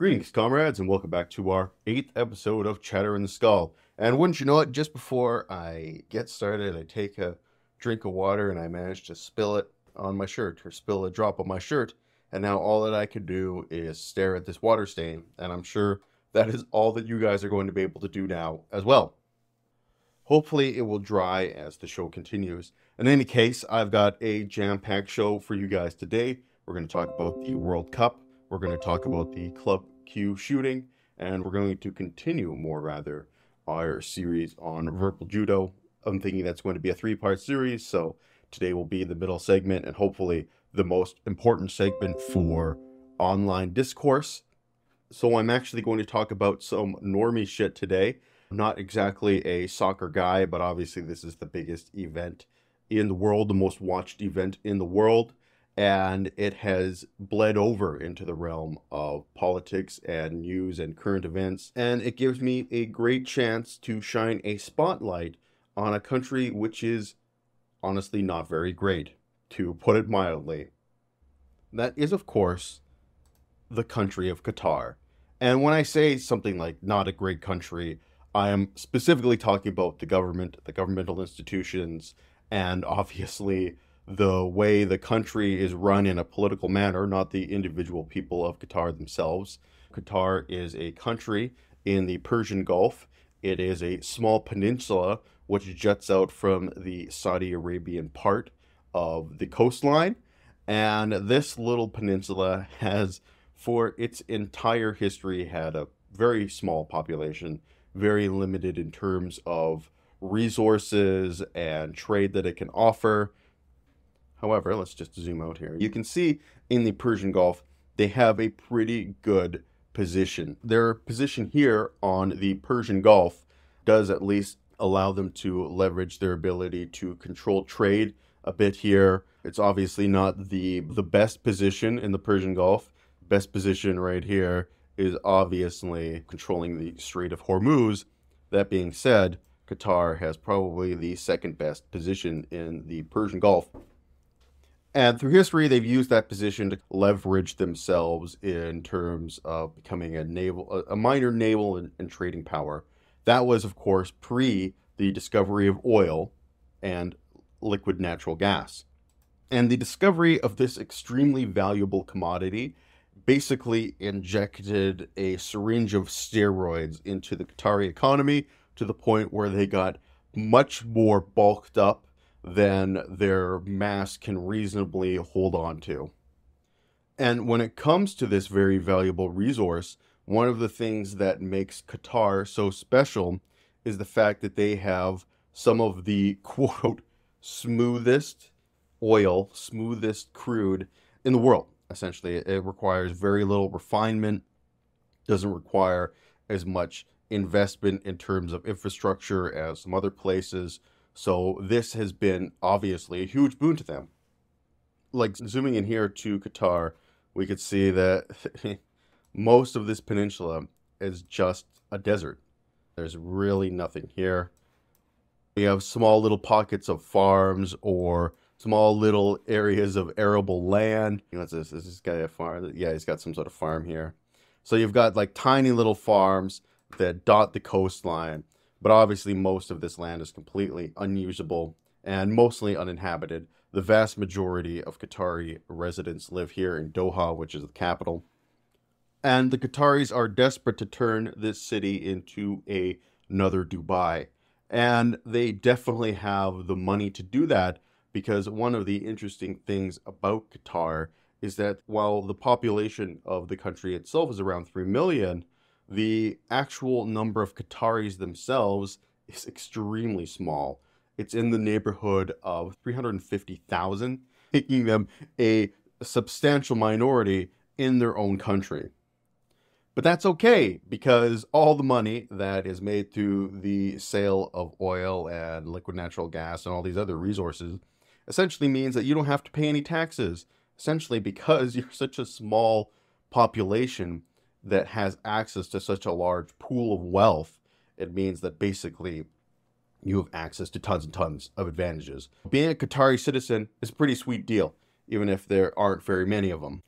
Greetings, comrades, and welcome back to our eighth episode of Chatter in the Skull. And wouldn't you know it, just before I get started, I take a drink of water and I manage to spill it on my shirt, or spill a drop on my shirt. And now all that I can do is stare at this water stain, and I'm sure that is all that you guys are going to be able to do now as well. Hopefully, it will dry as the show continues. In any case, I've got a jam packed show for you guys today. We're going to talk about the World Cup, we're going to talk about the Club Q shooting, and we're going to continue, more rather, our series on verbal judo. I'm thinking that's going to be a three part series, so today will be the middle segment and hopefully the most important segment for online discourse. So, I'm actually going to talk about some normie shit today. I'm not exactly a soccer guy, but obviously, this is the biggest event in the world, the most watched event in the world. And it has bled over into the realm of politics and news and current events. And it gives me a great chance to shine a spotlight on a country which is honestly not very great, to put it mildly. That is, of course, the country of Qatar. And when I say something like not a great country, I am specifically talking about the government, the governmental institutions, and obviously the way the country is run in a political manner, not the individual people of Qatar themselves. Qatar is a country in the Persian Gulf. It is a small peninsula which juts out from the Saudi Arabian part of the coastline. And this little peninsula has, for its entire history, had a very small population, very limited in terms of resources and trade that it can offer. However, let's just zoom out here. You can see in the Persian Gulf, they have a pretty good position. Their position here on the Persian Gulf does at least allow them to leverage their ability to control trade a bit here. It's obviously not the the best position in the Persian Gulf. Best position right here is obviously controlling the Strait of Hormuz. That being said, Qatar has probably the second best position in the Persian Gulf. And through history, they've used that position to leverage themselves in terms of becoming a naval, a minor naval and, and trading power. That was, of course, pre the discovery of oil and liquid natural gas. And the discovery of this extremely valuable commodity basically injected a syringe of steroids into the Qatari economy to the point where they got much more bulked up than their mass can reasonably hold on to. And when it comes to this very valuable resource, one of the things that makes Qatar so special is the fact that they have some of the quote smoothest oil, smoothest crude in the world. Essentially, it requires very little refinement, doesn't require as much investment in terms of infrastructure as some other places. So this has been obviously a huge boon to them. Like zooming in here to Qatar, we could see that most of this peninsula is just a desert. There's really nothing here. We have small little pockets of farms or small little areas of arable land. What's this? Is this guy a farm? Yeah, he's got some sort of farm here. So you've got like tiny little farms that dot the coastline. But obviously, most of this land is completely unusable and mostly uninhabited. The vast majority of Qatari residents live here in Doha, which is the capital. And the Qataris are desperate to turn this city into a, another Dubai. And they definitely have the money to do that because one of the interesting things about Qatar is that while the population of the country itself is around 3 million, the actual number of Qataris themselves is extremely small. It's in the neighborhood of 350,000, making them a substantial minority in their own country. But that's okay because all the money that is made through the sale of oil and liquid natural gas and all these other resources essentially means that you don't have to pay any taxes. Essentially, because you're such a small population, that has access to such a large pool of wealth, it means that basically you have access to tons and tons of advantages. Being a Qatari citizen is a pretty sweet deal, even if there aren't very many of them.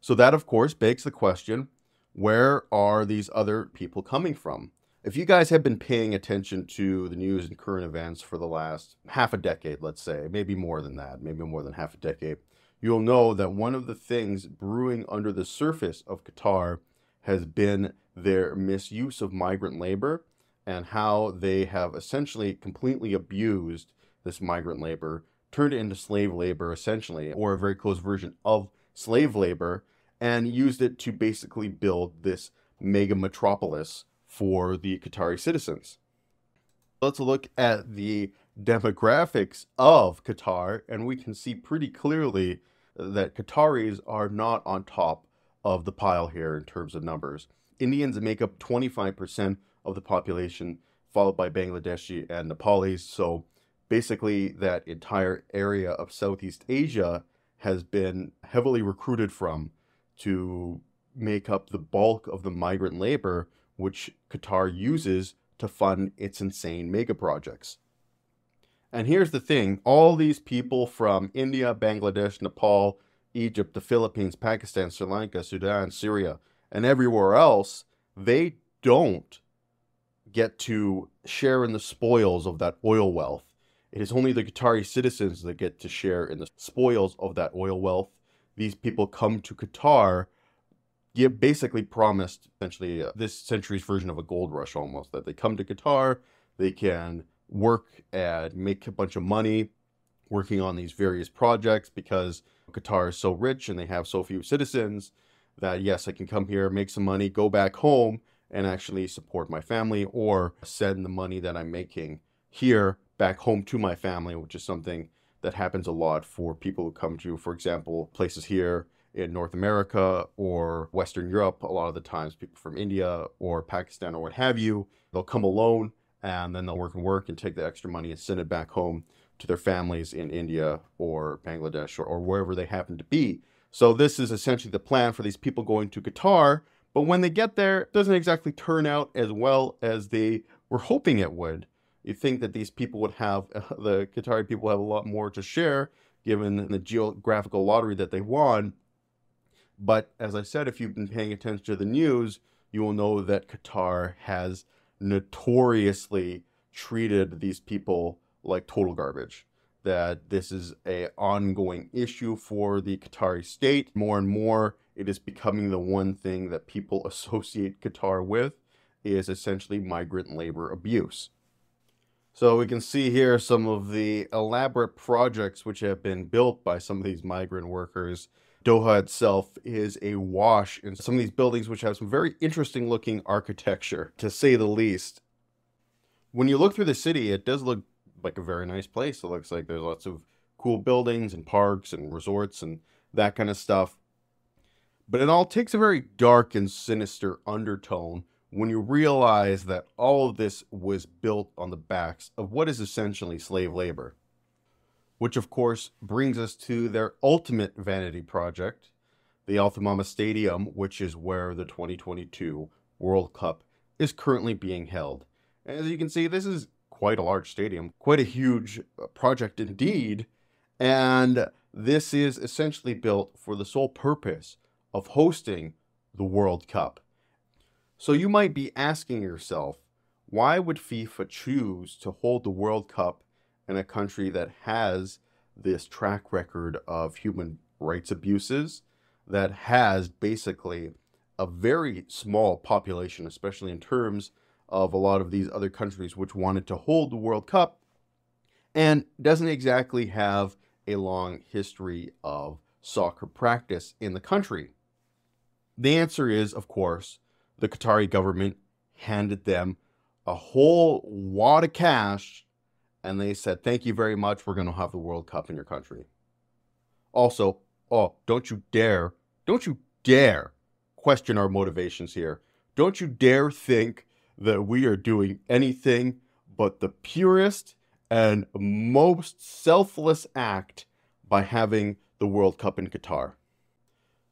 So, that of course begs the question where are these other people coming from? If you guys have been paying attention to the news and current events for the last half a decade, let's say, maybe more than that, maybe more than half a decade, you'll know that one of the things brewing under the surface of Qatar has been their misuse of migrant labor and how they have essentially completely abused this migrant labor, turned it into slave labor essentially, or a very close version of slave labor, and used it to basically build this mega metropolis for the Qatari citizens. Let's look at the demographics of Qatar, and we can see pretty clearly that Qataris are not on top of the pile here in terms of numbers. Indians make up 25% of the population, followed by Bangladeshi and Nepalis. So basically, that entire area of Southeast Asia has been heavily recruited from to make up the bulk of the migrant labor which Qatar uses to fund its insane mega projects. And here's the thing all these people from India, Bangladesh, Nepal, Egypt, the Philippines, Pakistan, Sri Lanka, Sudan, Syria, and everywhere else, they don't get to share in the spoils of that oil wealth. It is only the Qatari citizens that get to share in the spoils of that oil wealth. These people come to Qatar get basically promised essentially uh, this century's version of a gold rush almost that they come to Qatar, they can work and make a bunch of money working on these various projects because Qatar is so rich and they have so few citizens that yes, I can come here, make some money, go back home and actually support my family or send the money that I'm making here back home to my family, which is something that happens a lot for people who come to, for example, places here in North America or Western Europe. A lot of the times, people from India or Pakistan or what have you, they'll come alone and then they'll work and work and take the extra money and send it back home to their families in India or Bangladesh or, or wherever they happen to be. So, this is essentially the plan for these people going to Qatar. But when they get there, it doesn't exactly turn out as well as they were hoping it would. You think that these people would have, the Qatari people have a lot more to share given the geographical lottery that they won. But as I said, if you've been paying attention to the news, you will know that Qatar has notoriously treated these people like total garbage. That this is a ongoing issue for the Qatari state. More and more, it is becoming the one thing that people associate Qatar with is essentially migrant labor abuse. So we can see here some of the elaborate projects which have been built by some of these migrant workers Doha itself is a wash in some of these buildings, which have some very interesting looking architecture, to say the least. When you look through the city, it does look like a very nice place. It looks like there's lots of cool buildings and parks and resorts and that kind of stuff. But it all takes a very dark and sinister undertone when you realize that all of this was built on the backs of what is essentially slave labor which of course brings us to their ultimate vanity project, the Al Thumama Stadium, which is where the 2022 World Cup is currently being held. As you can see, this is quite a large stadium, quite a huge uh, project indeed, and this is essentially built for the sole purpose of hosting the World Cup. So you might be asking yourself, why would FIFA choose to hold the World Cup in a country that has this track record of human rights abuses, that has basically a very small population, especially in terms of a lot of these other countries which wanted to hold the World Cup, and doesn't exactly have a long history of soccer practice in the country. The answer is, of course, the Qatari government handed them a whole wad of cash and they said, Thank you very much. We're going to have the World Cup in your country. Also, oh, don't you dare, don't you dare question our motivations here. Don't you dare think that we are doing anything but the purest and most selfless act by having the World Cup in Qatar.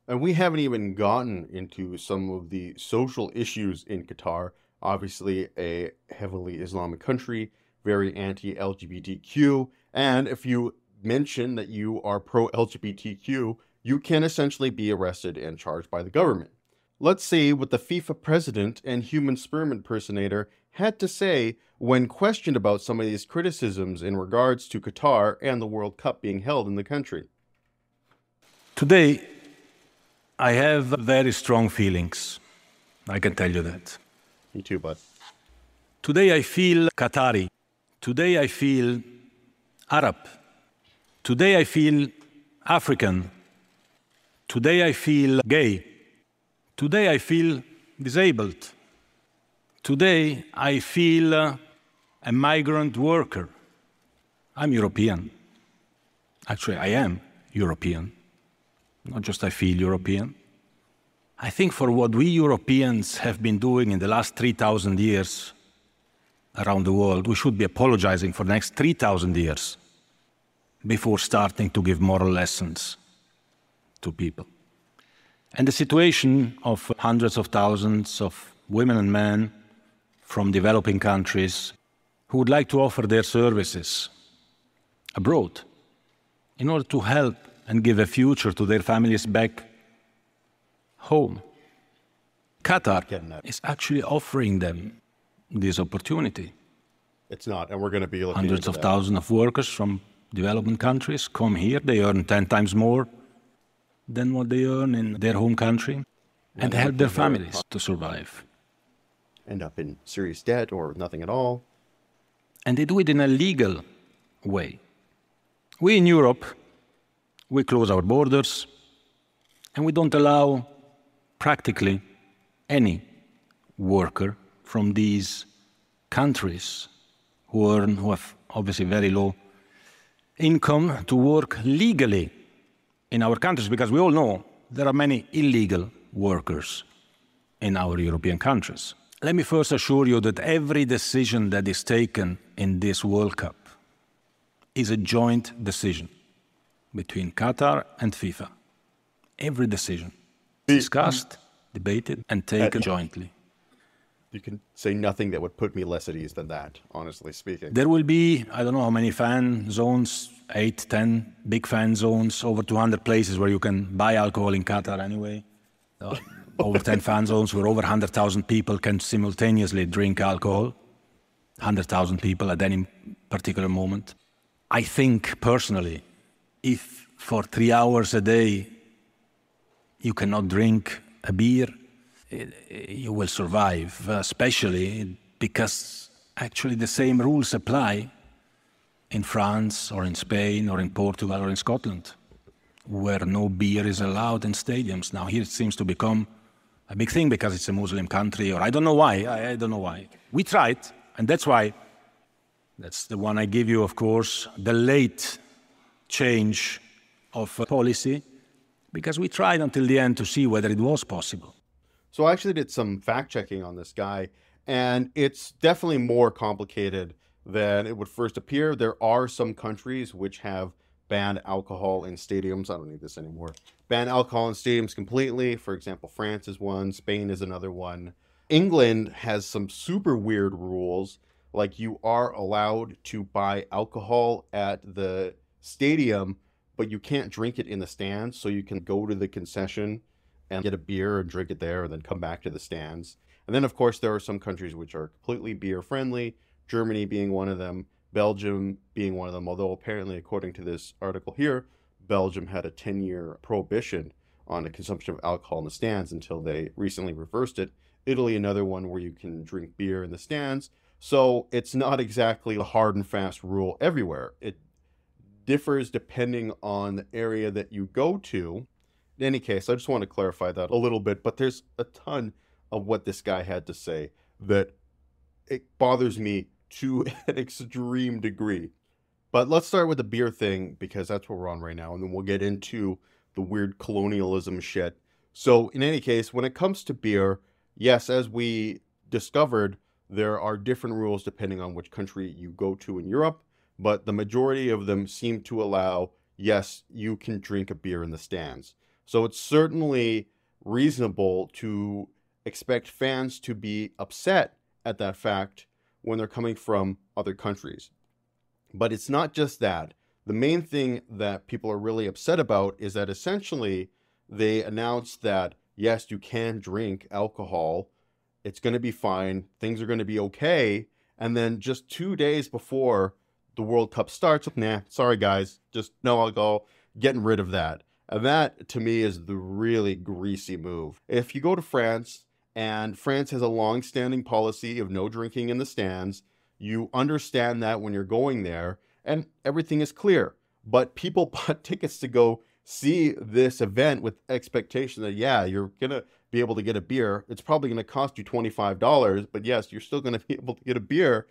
And we haven't even gotten into some of the social issues in Qatar. Obviously, a heavily Islamic country very anti LGBTQ. And if you mention that you are pro LGBTQ, you can essentially be arrested and charged by the government. Let's see what the FIFA president and human sperm impersonator had to say when questioned about some of these criticisms in regards to Qatar and the World Cup being held in the country. Today, I have very strong feelings. I can tell you that. Me too, bud. Today, I feel Qatari. Today, I feel Arab. Today, I feel African. Today, I feel gay. Today, I feel disabled. Today, I feel a migrant worker. I'm European. Actually, I am European. Not just I feel European. I think for what we Europeans have been doing in the last 3,000 years around the world, we should be apologizing for the next 3,000 years before starting to give moral lessons to people. And the situation of hundreds of thousands of women and men from developing countries who would like to offer their services abroad in order to help and give a future to their families back home. Qatar uh, is actually offering them this opportunity. It's not, and we're going to be looking Hundreds of thousands of workers from developing countries come here. They earn 10 times more than what they earn in their home country and help their families to survive. End up in serious debt or nothing at all. And they do it in a legal way. We in Europe, we close our borders and we don't allow practically any worker from these countries who earn, who have obviously very low income to work legally in our countries because we all know there are many illegal workers in our European countries. Let me first assure you that every decision that is taken in this World Cup is a joint decision between Qatar and FIFA. Every decision discussed, debated, and taken uh, jointly. You can say nothing that would put me less at ease than that, honestly speaking. There will be, I don't know how many fan zones, eight, ten big fan zones, over 200 places where you can buy alcohol in Qatar anyway. Uh, over 10 fan zones where over 100,000 people can simultaneously drink alcohol. 100,000 people at any particular moment. I think personally, if for three hours a day you cannot drink a beer, Eh, you will survive, uh, especially because actually the same rules apply in France or in Spain or in Portugal or in Scotland, where no beer is allowed in stadiums. Now, here it seems to become a big thing because it's a Muslim country, or I don't know why. I, I don't know why. We tried, and that's why. That's the one I give you, of course, the late change of policy, because we tried until the end to see whether it was possible. So I actually did some fact checking on this guy, and it's definitely more complicated than it would first appear. There are some countries which have banned alcohol in stadiums. I don't need this anymore. Ban alcohol in stadiums completely. For example, France is one, Spain is another one. England has some super weird rules, like you are allowed to buy alcohol at the stadium, but you can't drink it in the stands. So you can go to the concession and get a beer and drink it there and then come back to the stands. And then, of course, there are some countries which are completely beer friendly, Germany being one of them, Belgium being one of them. Although, apparently, according to this article here, Belgium had a 10 year prohibition on the consumption of alcohol in the stands until they recently reversed it. Italy, another one where you can drink beer in the stands. So it's not exactly a hard and fast rule everywhere. It differs depending on the area that you go to. In any case, I just want to clarify that a little bit, but there's a ton of what this guy had to say that it bothers me to an extreme degree. But let's start with the beer thing because that's what we're on right now, and then we'll get into the weird colonialism shit. So, in any case, when it comes to beer, yes, as we discovered, there are different rules depending on which country you go to in Europe, but the majority of them seem to allow, yes, you can drink a beer in the stands. So, it's certainly reasonable to expect fans to be upset at that fact when they're coming from other countries. But it's not just that. The main thing that people are really upset about is that essentially they announced that yes, you can drink alcohol. It's going to be fine. Things are going to be okay. And then just two days before the World Cup starts, nah, sorry guys, just no alcohol, getting rid of that. And that to me is the really greasy move. If you go to France and France has a long standing policy of no drinking in the stands, you understand that when you're going there and everything is clear. But people bought tickets to go see this event with expectation that, yeah, you're going to be able to get a beer. It's probably going to cost you $25, but yes, you're still going to be able to get a beer.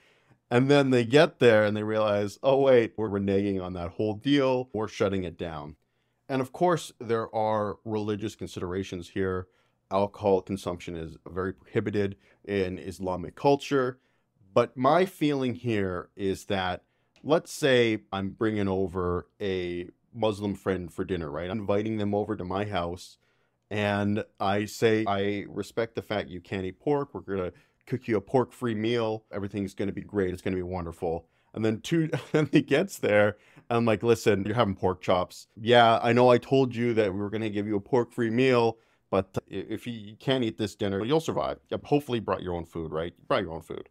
And then they get there and they realize, oh, wait, we're reneging on that whole deal. We're shutting it down. And of course, there are religious considerations here. Alcohol consumption is very prohibited in Islamic culture. But my feeling here is that, let's say I'm bringing over a Muslim friend for dinner, right? I'm inviting them over to my house. And I say, I respect the fact you can't eat pork. We're going to cook you a pork free meal. Everything's going to be great. It's going to be wonderful. And then two, then he gets there. I'm like, listen, you're having pork chops. Yeah, I know I told you that we were going to give you a pork free meal, but if you can't eat this dinner, you'll survive. Hopefully, you brought your own food, right? You brought your own food.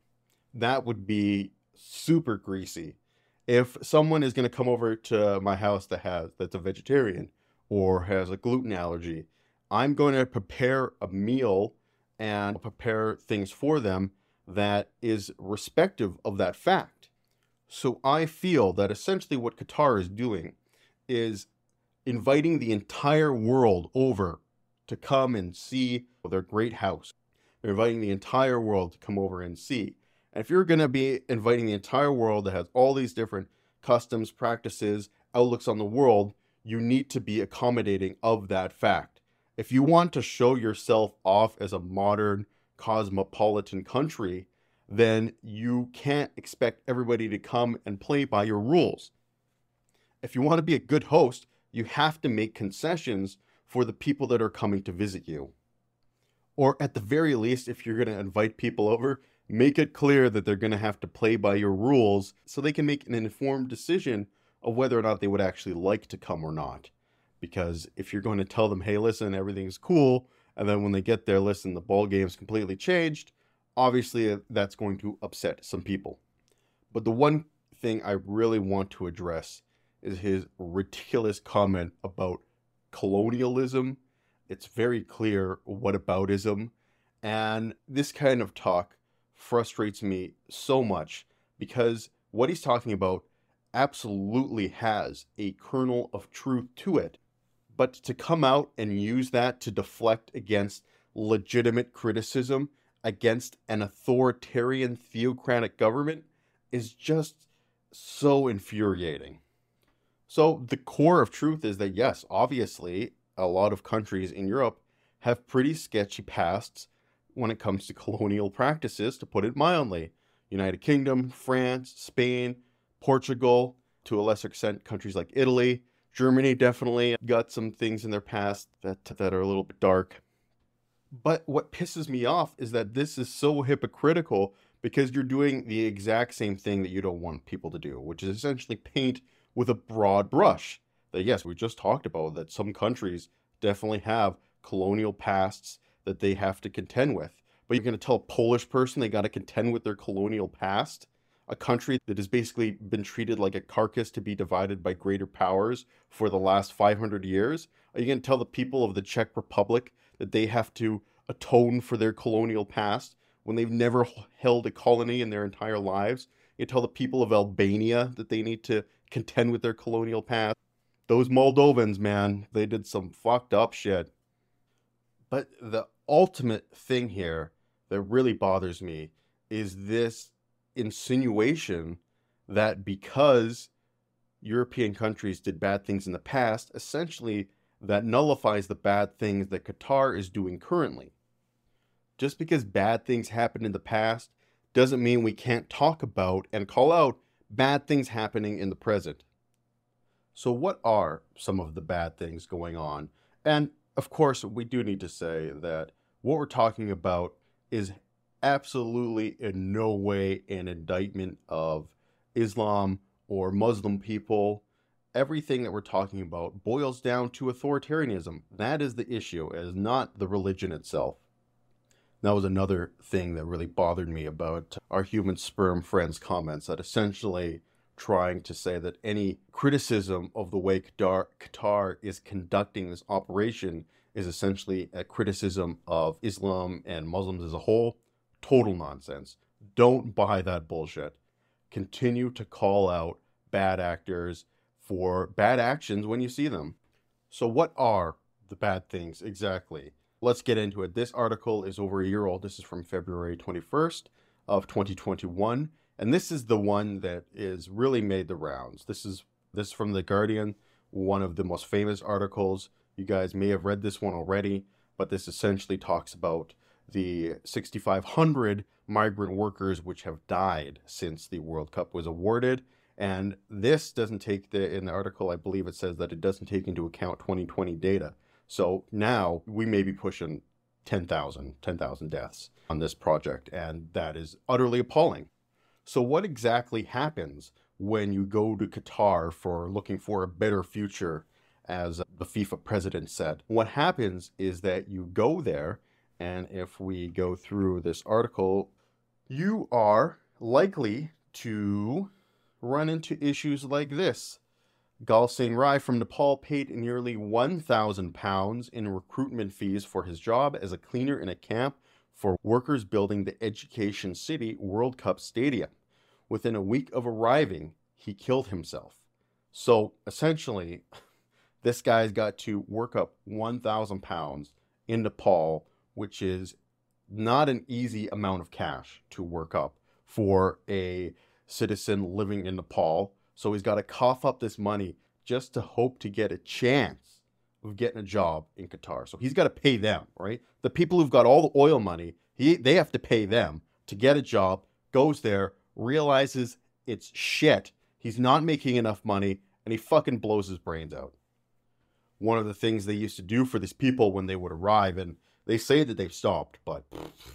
That would be super greasy. If someone is going to come over to my house that has that's a vegetarian or has a gluten allergy, I'm going to prepare a meal and prepare things for them that is respective of that fact. So I feel that essentially what Qatar is doing is inviting the entire world over to come and see their great house. They're inviting the entire world to come over and see. And if you're going to be inviting the entire world that has all these different customs, practices, outlooks on the world, you need to be accommodating of that fact. If you want to show yourself off as a modern cosmopolitan country, then you can't expect everybody to come and play by your rules. If you want to be a good host, you have to make concessions for the people that are coming to visit you. Or at the very least, if you're going to invite people over, make it clear that they're going to have to play by your rules so they can make an informed decision of whether or not they would actually like to come or not. Because if you're going to tell them, hey, listen, everything's cool, and then when they get there, listen, the ball game's completely changed, obviously uh, that's going to upset some people. But the one thing I really want to address is his ridiculous comment about colonialism. It's very clear what aboutism. And this kind of talk frustrates me so much because what he's talking about absolutely has a kernel of truth to it. But to come out and use that to deflect against legitimate criticism against an authoritarian theocratic government is just so infuriating. So, the core of truth is that, yes, obviously, a lot of countries in Europe have pretty sketchy pasts when it comes to colonial practices, to put it mildly. United Kingdom, France, Spain, Portugal, to a lesser extent, countries like Italy. Germany definitely got some things in their past that, that are a little bit dark. But what pisses me off is that this is so hypocritical because you're doing the exact same thing that you don't want people to do, which is essentially paint with a broad brush. That, yes, we just talked about that some countries definitely have colonial pasts that they have to contend with. But you're going to tell a Polish person they got to contend with their colonial past? A country that has basically been treated like a carcass to be divided by greater powers for the last 500 years? Are you going to tell the people of the Czech Republic that they have to atone for their colonial past when they've never held a colony in their entire lives. You tell the people of Albania that they need to contend with their colonial past. Those Moldovans, man, they did some fucked up shit. But the ultimate thing here that really bothers me is this insinuation that because European countries did bad things in the past, essentially that nullifies the bad things that Qatar is doing currently. Just because bad things happened in the past doesn't mean we can't talk about and call out bad things happening in the present. So, what are some of the bad things going on? And of course, we do need to say that what we're talking about is absolutely in no way an indictment of Islam or Muslim people everything that we're talking about boils down to authoritarianism. That is the issue, it is not the religion itself. That was another thing that really bothered me about our human sperm friends' comments that essentially trying to say that any criticism of the way Qatar, Qatar is conducting this operation is essentially a criticism of Islam and Muslims as a whole. Total nonsense. Don't buy that bullshit. Continue to call out bad actors for bad actions when you see them. So, what are the bad things exactly? Let's get into it. This article is over a year old. This is from February 21st of 2021, and this is the one that is really made the rounds. This is this is from the Guardian, one of the most famous articles. You guys may have read this one already, but this essentially talks about the 6,500 migrant workers which have died since the World Cup was awarded. And this doesn't take the, in the article, I believe it says that it doesn't take into account 2020 data. So now we may be pushing 10,000, 10,000 deaths on this project. And that is utterly appalling. So, what exactly happens when you go to Qatar for looking for a better future, as the FIFA president said? What happens is that you go there and if we go through this article, you are likely to run into issues like this. Ghal Singh Rai from Nepal paid nearly 1,000 pounds in recruitment fees for his job as a cleaner in a camp for workers building the Education City World Cup Stadium. Within a week of arriving, he killed himself. So essentially, this guy's got to work up 1,000 pounds in Nepal which is not an easy amount of cash to work up for a citizen living in Nepal. So he's got to cough up this money just to hope to get a chance of getting a job in Qatar. So he's got to pay them, right? The people who've got all the oil money, he they have to pay them to get a job, goes there, realizes it's shit. He's not making enough money and he fucking blows his brains out. One of the things they used to do for these people when they would arrive and they say that they've stopped, but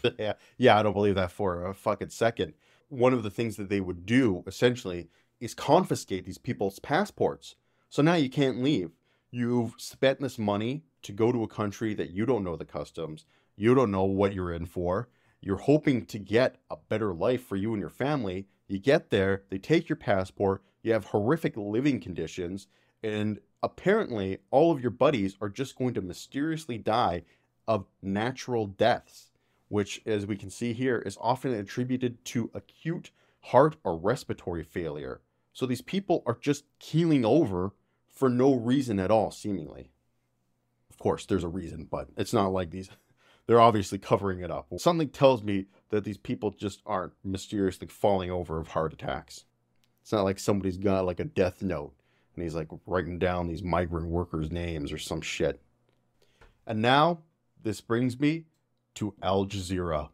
yeah, yeah, I don't believe that for a fucking second. One of the things that they would do essentially is confiscate these people's passports. So now you can't leave. You've spent this money to go to a country that you don't know the customs, you don't know what you're in for. You're hoping to get a better life for you and your family. You get there, they take your passport, you have horrific living conditions, and apparently all of your buddies are just going to mysteriously die of natural deaths, which, as we can see here, is often attributed to acute heart or respiratory failure. So these people are just keeling over for no reason at all, seemingly. Of course, there's a reason, but it's not like these. They're obviously covering it up. Something tells me that these people just aren't mysteriously falling over of heart attacks. It's not like somebody's got like a death note and he's like writing down these migrant workers' names or some shit. And now this brings me to Al Jazeera.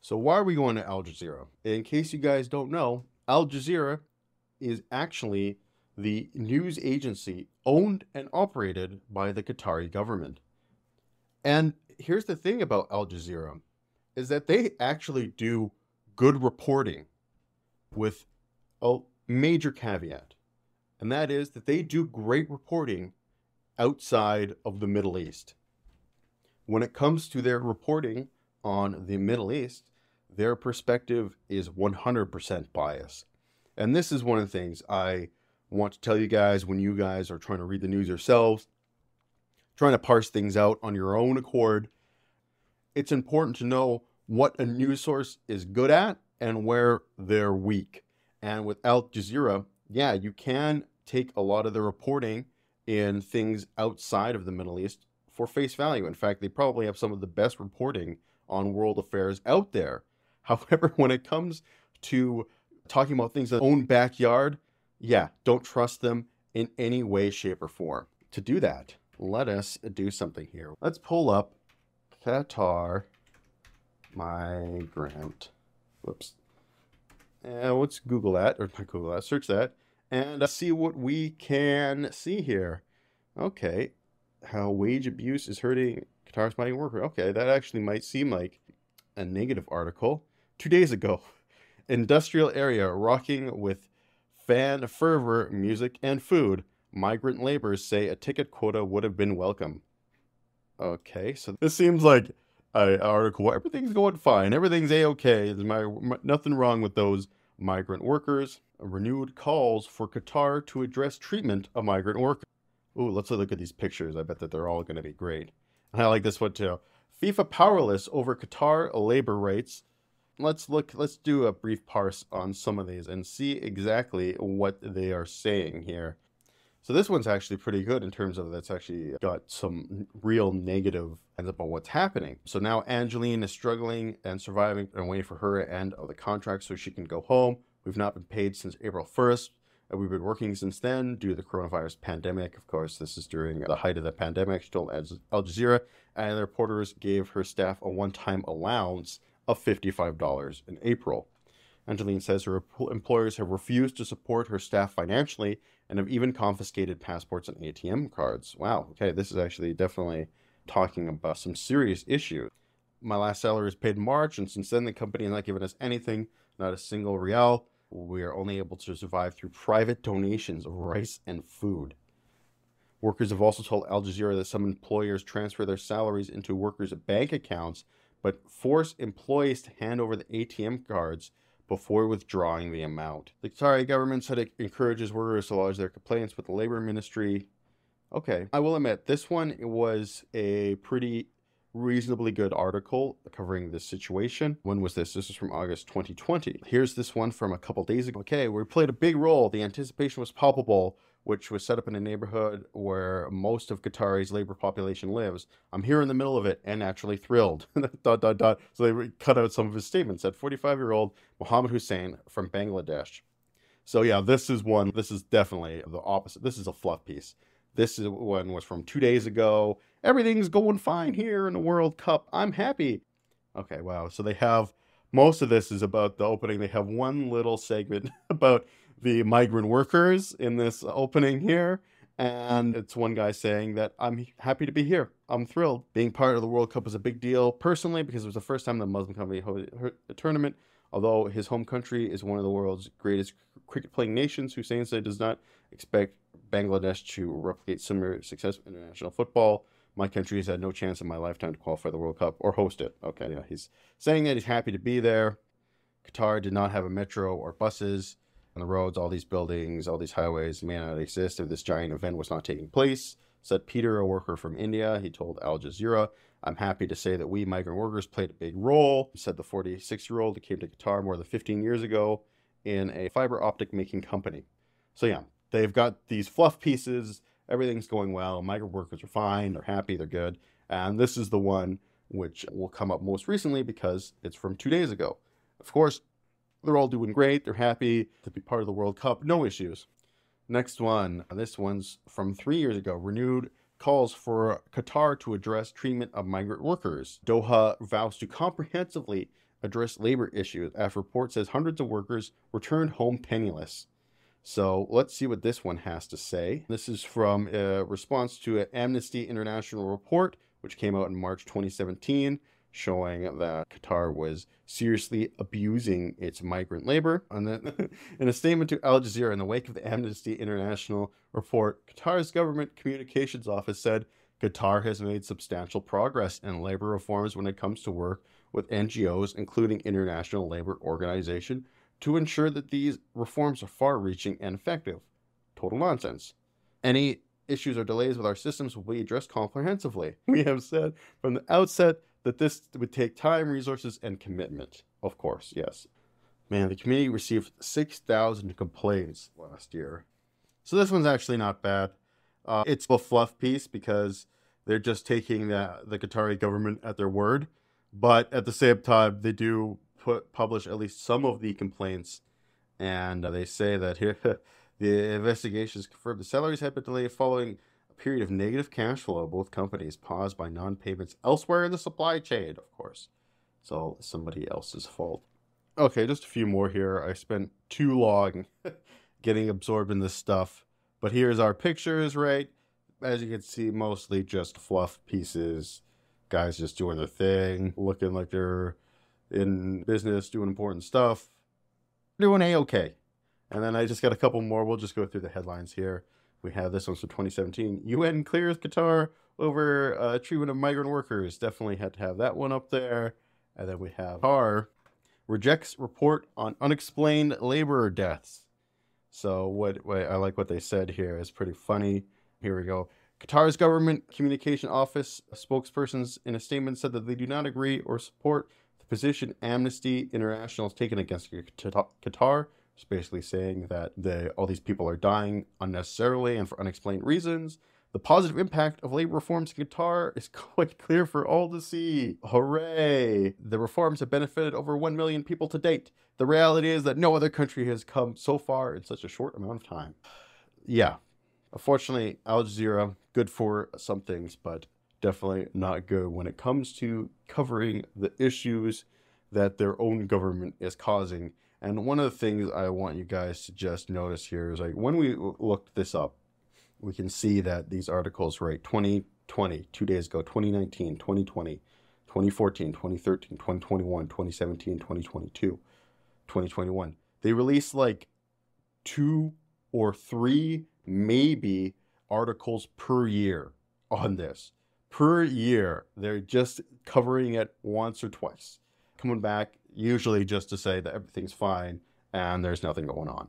So, why are we going to Al Jazeera? In case you guys don't know, Al Jazeera is actually the news agency owned and operated by the Qatari government. And here's the thing about Al Jazeera is that they actually do good reporting with a major caveat. And that is that they do great reporting outside of the Middle East when it comes to their reporting on the Middle East, their perspective is 100% biased. And this is one of the things I want to tell you guys when you guys are trying to read the news yourselves, trying to parse things out on your own accord. It's important to know what a news source is good at and where they're weak. And with Al Jazeera, yeah, you can take a lot of the reporting in things outside of the Middle East for face value. In fact, they probably have some of the best reporting on world affairs out there. However, when it comes to talking about things in their own backyard, yeah, don't trust them in any way, shape, or form. To do that, let us do something here. Let's pull up Qatar migrant. Whoops. And let's Google that, or not Google that, search that, and see what we can see here. Okay, how wage abuse is hurting Qatar's migrant worker. Okay, that actually might seem like a negative article. Two days ago, industrial area rocking with fan fervor, music, and food. Migrant laborers say a ticket quota would have been welcome. Okay, so this seems like an article. Everything's going fine. Everything's a okay. There's my, my, nothing wrong with those migrant workers. Renewed calls for Qatar to address treatment of migrant workers. Ooh, let's look at these pictures. I bet that they're all going to be great. And I like this one too. FIFA powerless over Qatar labor rights. Let's look. Let's do a brief parse on some of these and see exactly what they are saying here. So this one's actually pretty good in terms of that's actually got some real negative ends up on what's happening. So now Angeline is struggling and surviving and waiting for her end of the contract so she can go home. We've not been paid since April 1st. And we've been working since then due to the coronavirus pandemic. Of course, this is during the height of the pandemic. She told Al Jazeera, and the reporters gave her staff a one time allowance of $55 in April. Angeline says her employers have refused to support her staff financially and have even confiscated passports and ATM cards. Wow, okay, this is actually definitely talking about some serious issues. My last salary was paid in March, and since then the company has not given us anything, not a single riyal. We are only able to survive through private donations of rice and food. Workers have also told Al Jazeera that some employers transfer their salaries into workers' bank accounts, but force employees to hand over the ATM cards before withdrawing the amount. The Qatari government said it encourages workers to lodge their complaints with the labor ministry. Okay, I will admit this one was a pretty reasonably good article covering this situation. When was this? This is from August 2020. Here's this one from a couple days ago. Okay, we played a big role. The anticipation was palpable, which was set up in a neighborhood where most of Qatari's labor population lives. I'm here in the middle of it and naturally thrilled. dot, dot, dot. So they cut out some of his statements. That 45 year old Mohammed Hussein from Bangladesh. So yeah, this is one. This is definitely the opposite. This is a fluff piece. This one was from two days ago. Everything's going fine here in the World Cup. I'm happy. Okay, wow. So they have most of this is about the opening. They have one little segment about the migrant workers in this opening here. And it's one guy saying that I'm happy to be here. I'm thrilled. Being part of the World Cup was a big deal personally because it was the first time the Muslim country hosted a tournament. Although his home country is one of the world's greatest cricket playing nations, Hussein said does not expect Bangladesh to replicate similar success in international football. My country has had no chance in my lifetime to qualify the World Cup or host it. Okay, yeah, he's saying that he's happy to be there. Qatar did not have a metro or buses on the roads. All these buildings, all these highways may not exist if this giant event was not taking place. Said Peter, a worker from India. He told Al Jazeera, I'm happy to say that we migrant workers played a big role. Said the 46 year old who came to Qatar more than 15 years ago in a fiber optic making company. So, yeah, They've got these fluff pieces. Everything's going well. Migrant workers are fine. They're happy. They're good. And this is the one which will come up most recently because it's from two days ago. Of course, they're all doing great. They're happy to be part of the World Cup. No issues. Next one. This one's from three years ago. Renewed calls for Qatar to address treatment of migrant workers. Doha vows to comprehensively address labor issues after report says hundreds of workers returned home penniless. So let's see what this one has to say. This is from a response to an Amnesty International report, which came out in March 2017, showing that Qatar was seriously abusing its migrant labor. And then, in a statement to Al Jazeera in the wake of the Amnesty International report, Qatar's government communications office said Qatar has made substantial progress in labor reforms when it comes to work with NGOs, including International Labor Organization, to ensure that these reforms are far reaching and effective. Total nonsense. Any issues or delays with our systems will be addressed comprehensively. We have said from the outset that this would take time, resources, and commitment. Of course, yes. Man, the committee received 6,000 complaints last year. So this one's actually not bad. Uh, it's a fluff piece because they're just taking the, the Qatari government at their word. But at the same time, they do put publish at least some of the complaints, and uh, they say that here the investigations confirmed the salaries had been delayed following a period of negative cash flow. Both companies paused by non-payments elsewhere in the supply chain. Of course, it's all somebody else's fault. Okay, just a few more here. I spent too long getting absorbed in this stuff, but here's our pictures. Right, as you can see, mostly just fluff pieces. Guys just doing their thing, looking like they're in business, doing important stuff, doing a okay. And then I just got a couple more. We'll just go through the headlines here. We have this one's from 2017. UN clears Qatar over uh, treatment of migrant workers. Definitely had to have that one up there. And then we have Qatar rejects report on unexplained laborer deaths. So what, what I like what they said here is pretty funny. Here we go. Qatar's government communication office spokespersons in a statement said that they do not agree or support position Amnesty International has taken against Qatar. It's basically saying that all these people are dying unnecessarily and for unexplained reasons. The positive impact of labor reforms in Qatar is quite clear for all to see. Hooray! The reforms have benefited over 1 million people to date. The reality is that no other country has come so far in such a short amount of time. Yeah, unfortunately, Al Jazeera, good for some things, but definitely not good when it comes to covering the issues that their own government is causing. And one of the things I want you guys to just notice here is like when we looked this up, we can see that these articles, right, 2020, two days ago, 2019, 2020, 2014, 2013, 2021, 2017, 2022, 2021, they released like two or three, maybe, articles per year on this. Per year, they're just covering it once or twice, coming back, usually just to say that everything's fine and there's nothing going on.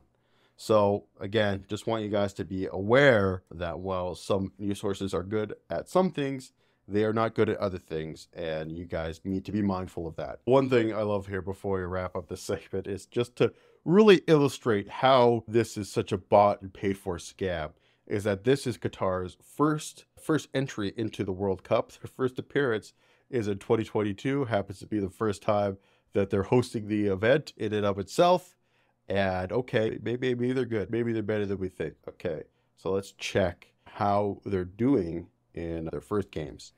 So again, just want you guys to be aware that while some news sources are good at some things, they are not good at other things, and you guys need to be mindful of that. One thing I love here before we wrap up this segment is just to really illustrate how this is such a bought and paid for scam. Is that this is Qatar's first first entry into the World Cup. Their first appearance is in 2022. Happens to be the first time that they're hosting the event in and of itself. And okay, maybe, maybe they're good. Maybe they're better than we think. Okay, so let's check how they're doing in their first games.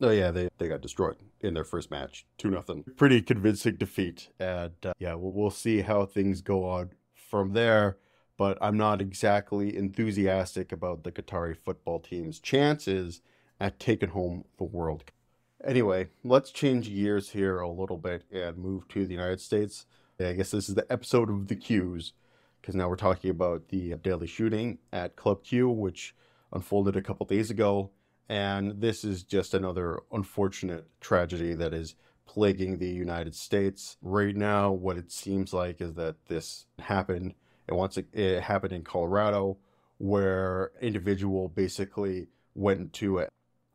Oh yeah, they, they got destroyed in their first match, two nothing. Pretty convincing defeat, and uh, yeah, we'll, we'll see how things go on from there. But I'm not exactly enthusiastic about the Qatari football team's chances at taking home the World. Cup. Anyway, let's change gears here a little bit and move to the United States. I guess this is the episode of the Qs, because now we're talking about the deadly shooting at Club Q, which unfolded a couple days ago. And this is just another unfortunate tragedy that is plaguing the United States. Right now, what it seems like is that this happened. And once it, it happened in Colorado, where individual basically went to a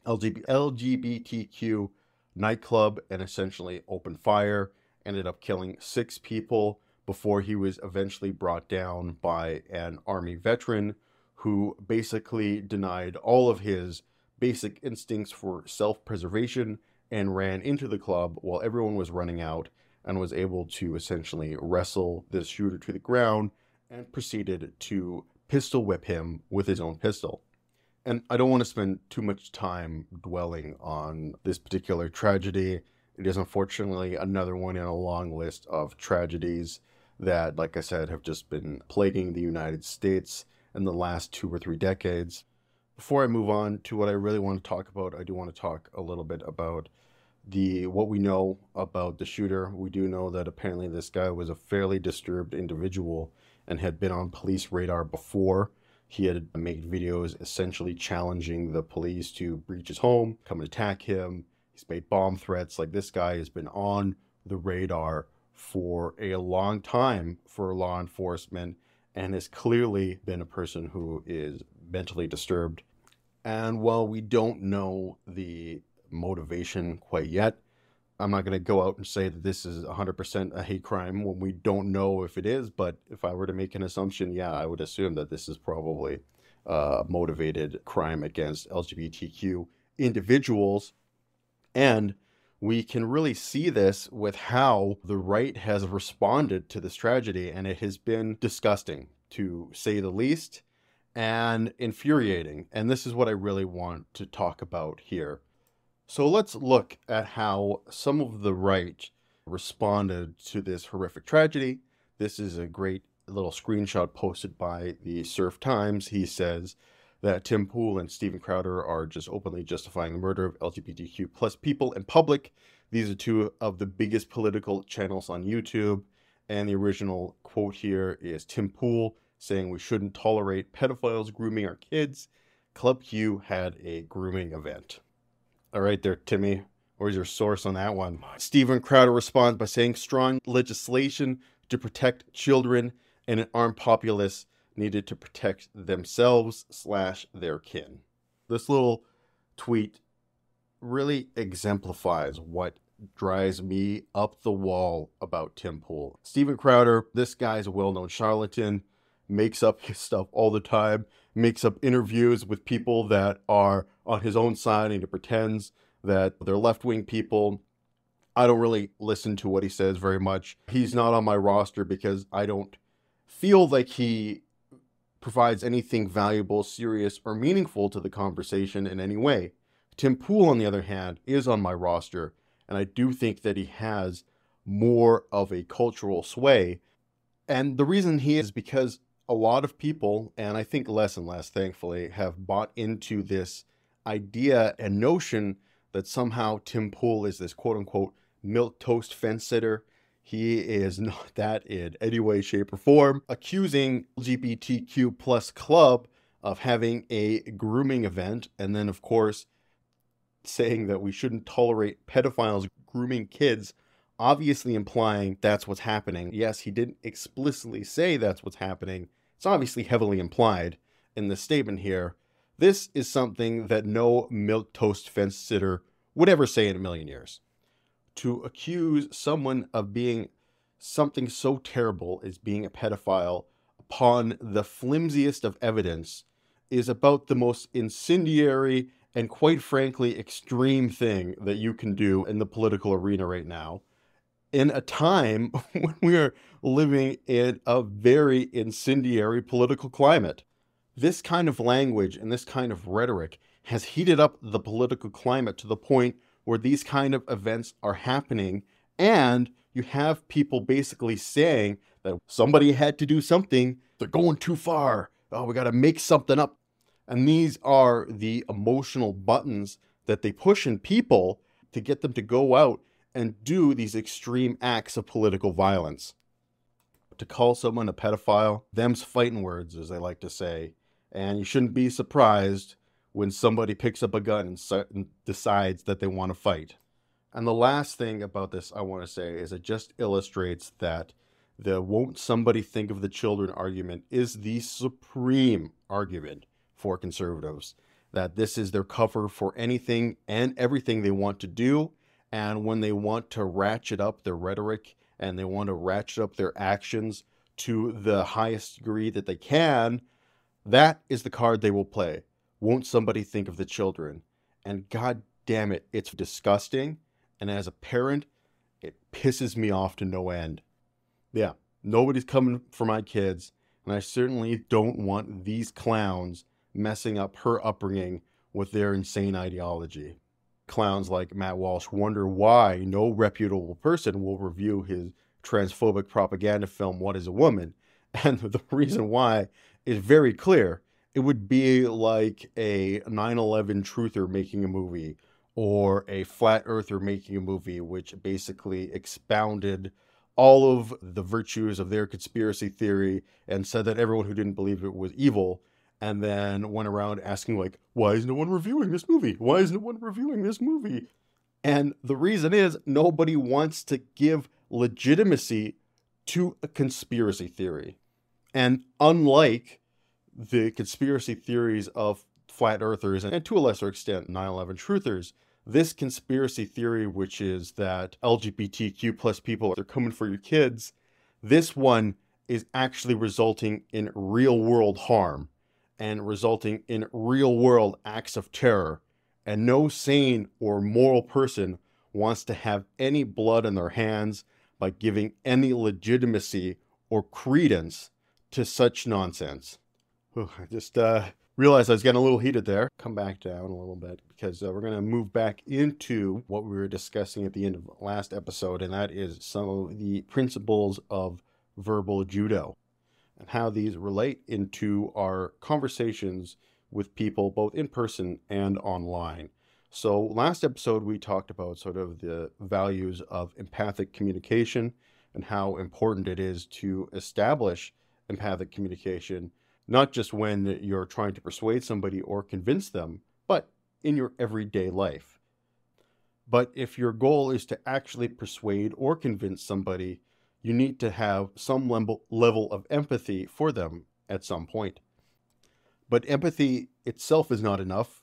LGBT, LGBTQ nightclub and essentially opened fire ended up killing six people before he was eventually brought down by an army veteran who basically denied all of his basic instincts for self preservation and ran into the club while everyone was running out and was able to essentially wrestle this shooter to the ground and proceeded to pistol whip him with his own pistol. And I don't want to spend too much time dwelling on this particular tragedy it is unfortunately another one in a long list of tragedies that, like I said, have just been plaguing the United States in the last two or three decades. Before I move on to what I really want to talk about, I do want to talk a little bit about the what we know about the shooter. We do know that apparently this guy was a fairly disturbed individual and had been on police radar before. He had made videos essentially challenging the police to breach his home, come and attack him, He's made bomb threats. Like this guy has been on the radar for a long time for law enforcement and has clearly been a person who is mentally disturbed. And while we don't know the motivation quite yet, I'm not going to go out and say that this is 100% a hate crime when we don't know if it is. But if I were to make an assumption, yeah, I would assume that this is probably a motivated crime against LGBTQ individuals and we can really see this with how the right has responded to this tragedy, and it has been disgusting, to say the least, and infuriating. And this is what I really want to talk about here. So let's look at how some of the right responded to this horrific tragedy. This is a great little screenshot posted by the Serf Times. He says, that Tim Pool and Steven Crowder are just openly justifying the murder of LGBTQ plus people in public. These are two of the biggest political channels on YouTube, And the original quote here is Tim Pool saying we shouldn't tolerate pedophiles grooming our kids. Club Q had a grooming event. All right, there, Timmy. Where's your source on that one? Steven Crowder responds by saying strong legislation to protect children and an armed populace needed to protect themselves slash their kin. This little tweet really exemplifies what drives me up the wall about Tim Pool. Steven Crowder, this guy's a well-known charlatan, makes up his stuff all the time, makes up interviews with people that are on his own side and he pretends that they're left-wing people. I don't really listen to what he says very much. He's not on my roster because I don't feel like he provides anything valuable, serious, or meaningful to the conversation in any way. Tim Pool, on the other hand, is on my roster, and I do think that he has more of a cultural sway. And the reason he is because a lot of people, and I think less and less, thankfully, have bought into this idea and notion that somehow Tim Pool is this quote unquote milk toast fence sitter. He is not that in any way, shape, or form, accusing LGBTQ plus club of having a grooming event, and then of course saying that we shouldn't tolerate pedophiles grooming kids, obviously implying that's what's happening. Yes, he didn't explicitly say that's what's happening. It's obviously heavily implied in the statement here. This is something that no milk toast fence sitter would ever say in a million years. To accuse someone of being something so terrible as being a pedophile upon the flimsiest of evidence is about the most incendiary and quite frankly extreme thing that you can do in the political arena right now in a time when we are living in a very incendiary political climate. This kind of language and this kind of rhetoric has heated up the political climate to the point where these kind of events are happening and you have people basically saying that somebody had to do something, they're going too far. Oh, we got to make something up and these are the emotional buttons that they push in people to get them to go out and do these extreme acts of political violence. To call someone a pedophile, them's fighting words, as they like to say. And you shouldn't be surprised when somebody picks up a gun and, and decides that they want to fight. And the last thing about this I want to say is it just illustrates that the won't somebody think of the children argument is the supreme argument for conservatives that this is their cover for anything and everything they want to do. And when they want to ratchet up their rhetoric and they want to ratchet up their actions to the highest degree that they can, that is the card they will play. Won't somebody think of the children? And god damn it, it's disgusting. And as a parent, it pisses me off to no end. Yeah, nobody's coming for my kids. And I certainly don't want these clowns messing up her upbringing with their insane ideology. Clowns like Matt Walsh wonder why no reputable person will review his transphobic propaganda film, What is a Woman? And the reason why is very clear. It would be like a 9 11 truther making a movie or a flat earther making a movie, which basically expounded all of the virtues of their conspiracy theory and said that everyone who didn't believe it was evil and then went around asking like why is no one reviewing this movie? Why is no one reviewing this movie? And the reason is nobody wants to give legitimacy to a conspiracy theory and unlike the conspiracy theories of flat earthers and to a lesser extent 9-11 truthers this conspiracy theory which is that lgbtq plus people are coming for your kids this one is actually resulting in real world harm and resulting in real world acts of terror. And no sane or moral person wants to have any blood on their hands by giving any legitimacy or credence to such nonsense. Whew, I just uh, realized I was getting a little heated there. Come back down a little bit because uh, we're going to move back into what we were discussing at the end of last episode, and that is some of the principles of verbal judo and how these relate into our conversations with people both in person and online. So, last episode we talked about sort of the values of empathic communication, and how important it is to establish empathic communication, not just when you're trying to persuade somebody or convince them, but in your everyday life. But if your goal is to actually persuade or convince somebody, you need to have some level of empathy for them at some point. But empathy itself is not enough.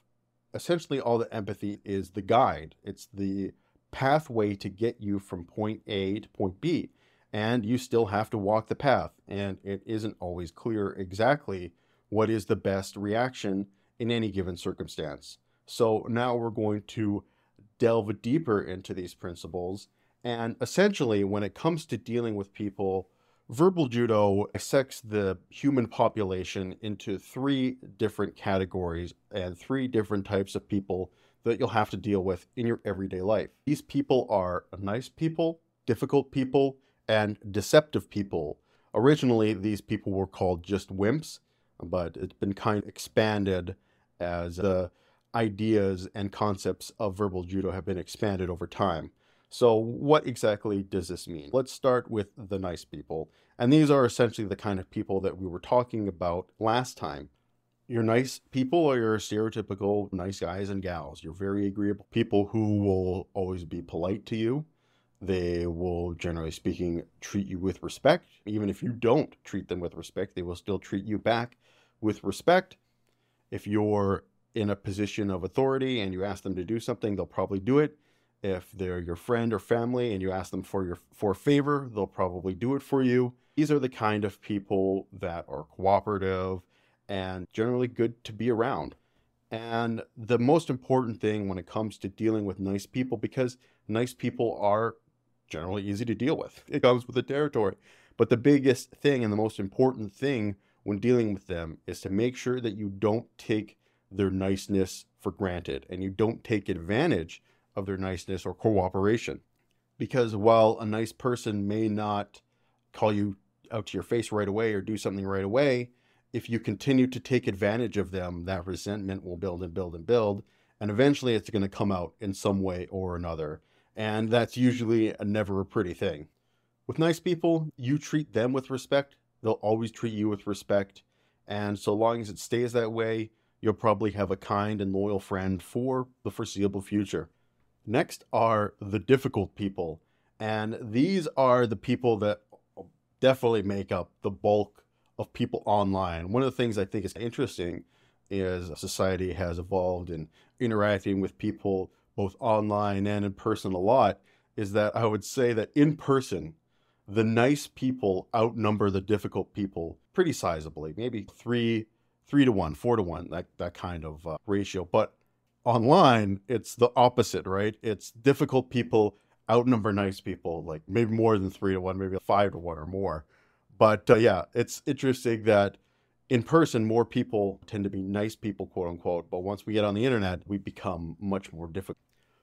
Essentially, all the empathy is the guide, it's the pathway to get you from point A to point B. And you still have to walk the path. And it isn't always clear exactly what is the best reaction in any given circumstance. So now we're going to delve deeper into these principles. And essentially, when it comes to dealing with people, verbal judo dissects the human population into three different categories and three different types of people that you'll have to deal with in your everyday life. These people are nice people, difficult people, and deceptive people. Originally, these people were called just wimps, but it's been kind of expanded as the ideas and concepts of verbal judo have been expanded over time. So, what exactly does this mean? Let's start with the nice people. And these are essentially the kind of people that we were talking about last time. You're nice people are your stereotypical nice guys and gals. You're very agreeable people who will always be polite to you. They will, generally speaking, treat you with respect. Even if you don't treat them with respect, they will still treat you back with respect. If you're in a position of authority and you ask them to do something, they'll probably do it. If they're your friend or family and you ask them for your for a favor, they'll probably do it for you. These are the kind of people that are cooperative and generally good to be around. And the most important thing when it comes to dealing with nice people, because nice people are generally easy to deal with, it comes with the territory. But the biggest thing and the most important thing when dealing with them is to make sure that you don't take their niceness for granted and you don't take advantage of their niceness or cooperation. Because while a nice person may not call you out to your face right away or do something right away, if you continue to take advantage of them, that resentment will build and build and build. And eventually it's going to come out in some way or another. And that's usually a never a pretty thing. With nice people, you treat them with respect, they'll always treat you with respect. And so long as it stays that way, you'll probably have a kind and loyal friend for the foreseeable future. Next are the difficult people. And these are the people that definitely make up the bulk of people online. One of the things I think is interesting is society has evolved in interacting with people both online and in person a lot is that I would say that in person, the nice people outnumber the difficult people pretty sizably, maybe three three to one, four to one, that, that kind of uh, ratio. But online, it's the opposite, right? It's difficult people outnumber nice people, like maybe more than three to one, maybe five to one or more. But uh, yeah, it's interesting that in person, more people tend to be nice people, quote unquote. But once we get on the internet, we become much more difficult.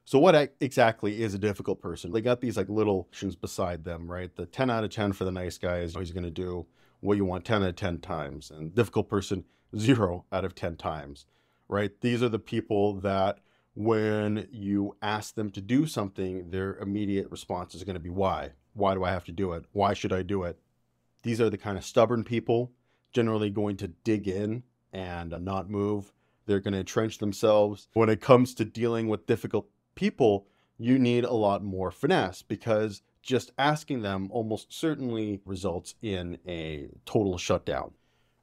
So, what exactly is a difficult person? They got these like little actions beside them, right? The 10 out of 10 for the nice guy is he's going to do what you want 10 out of 10 times. And difficult person zero out of 10 times, right? These are the people that when you ask them to do something, their immediate response is going to be why? Why do I have to do it? Why should I do it? These are the kind of stubborn people, generally going to dig in and not move. They're going to entrench themselves. When it comes to dealing with difficult people, you need a lot more finesse because just asking them almost certainly results in a total shutdown.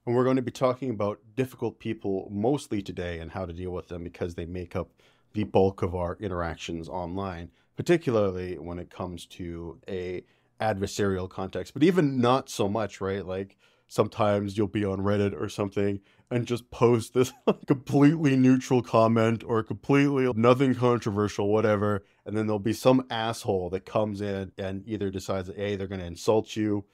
And we're going to be talking about difficult people mostly today and how to deal with them because they make up the bulk of our interactions online, particularly when it comes to a adversarial context, but even not so much, right? Like sometimes you'll be on Reddit or something and just post this completely neutral comment or completely nothing controversial, whatever. And then there'll be some asshole that comes in and either decides that A, they're going to insult you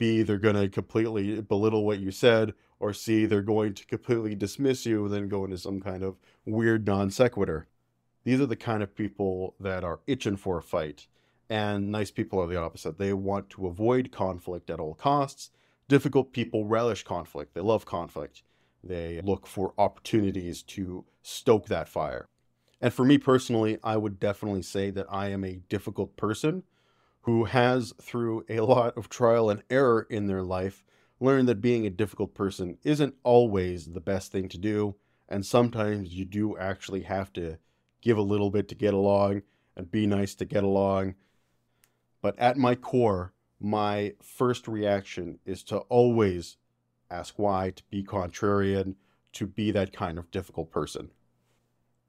B, they're going to completely belittle what you said, or C, they're going to completely dismiss you and then go into some kind of weird non sequitur. These are the kind of people that are itching for a fight. And nice people are the opposite. They want to avoid conflict at all costs. Difficult people relish conflict, they love conflict. They look for opportunities to stoke that fire. And for me personally, I would definitely say that I am a difficult person who has, through a lot of trial and error in their life, learned that being a difficult person isn't always the best thing to do. And sometimes you do actually have to give a little bit to get along and be nice to get along. But at my core, my first reaction is to always ask why, to be contrarian, to be that kind of difficult person.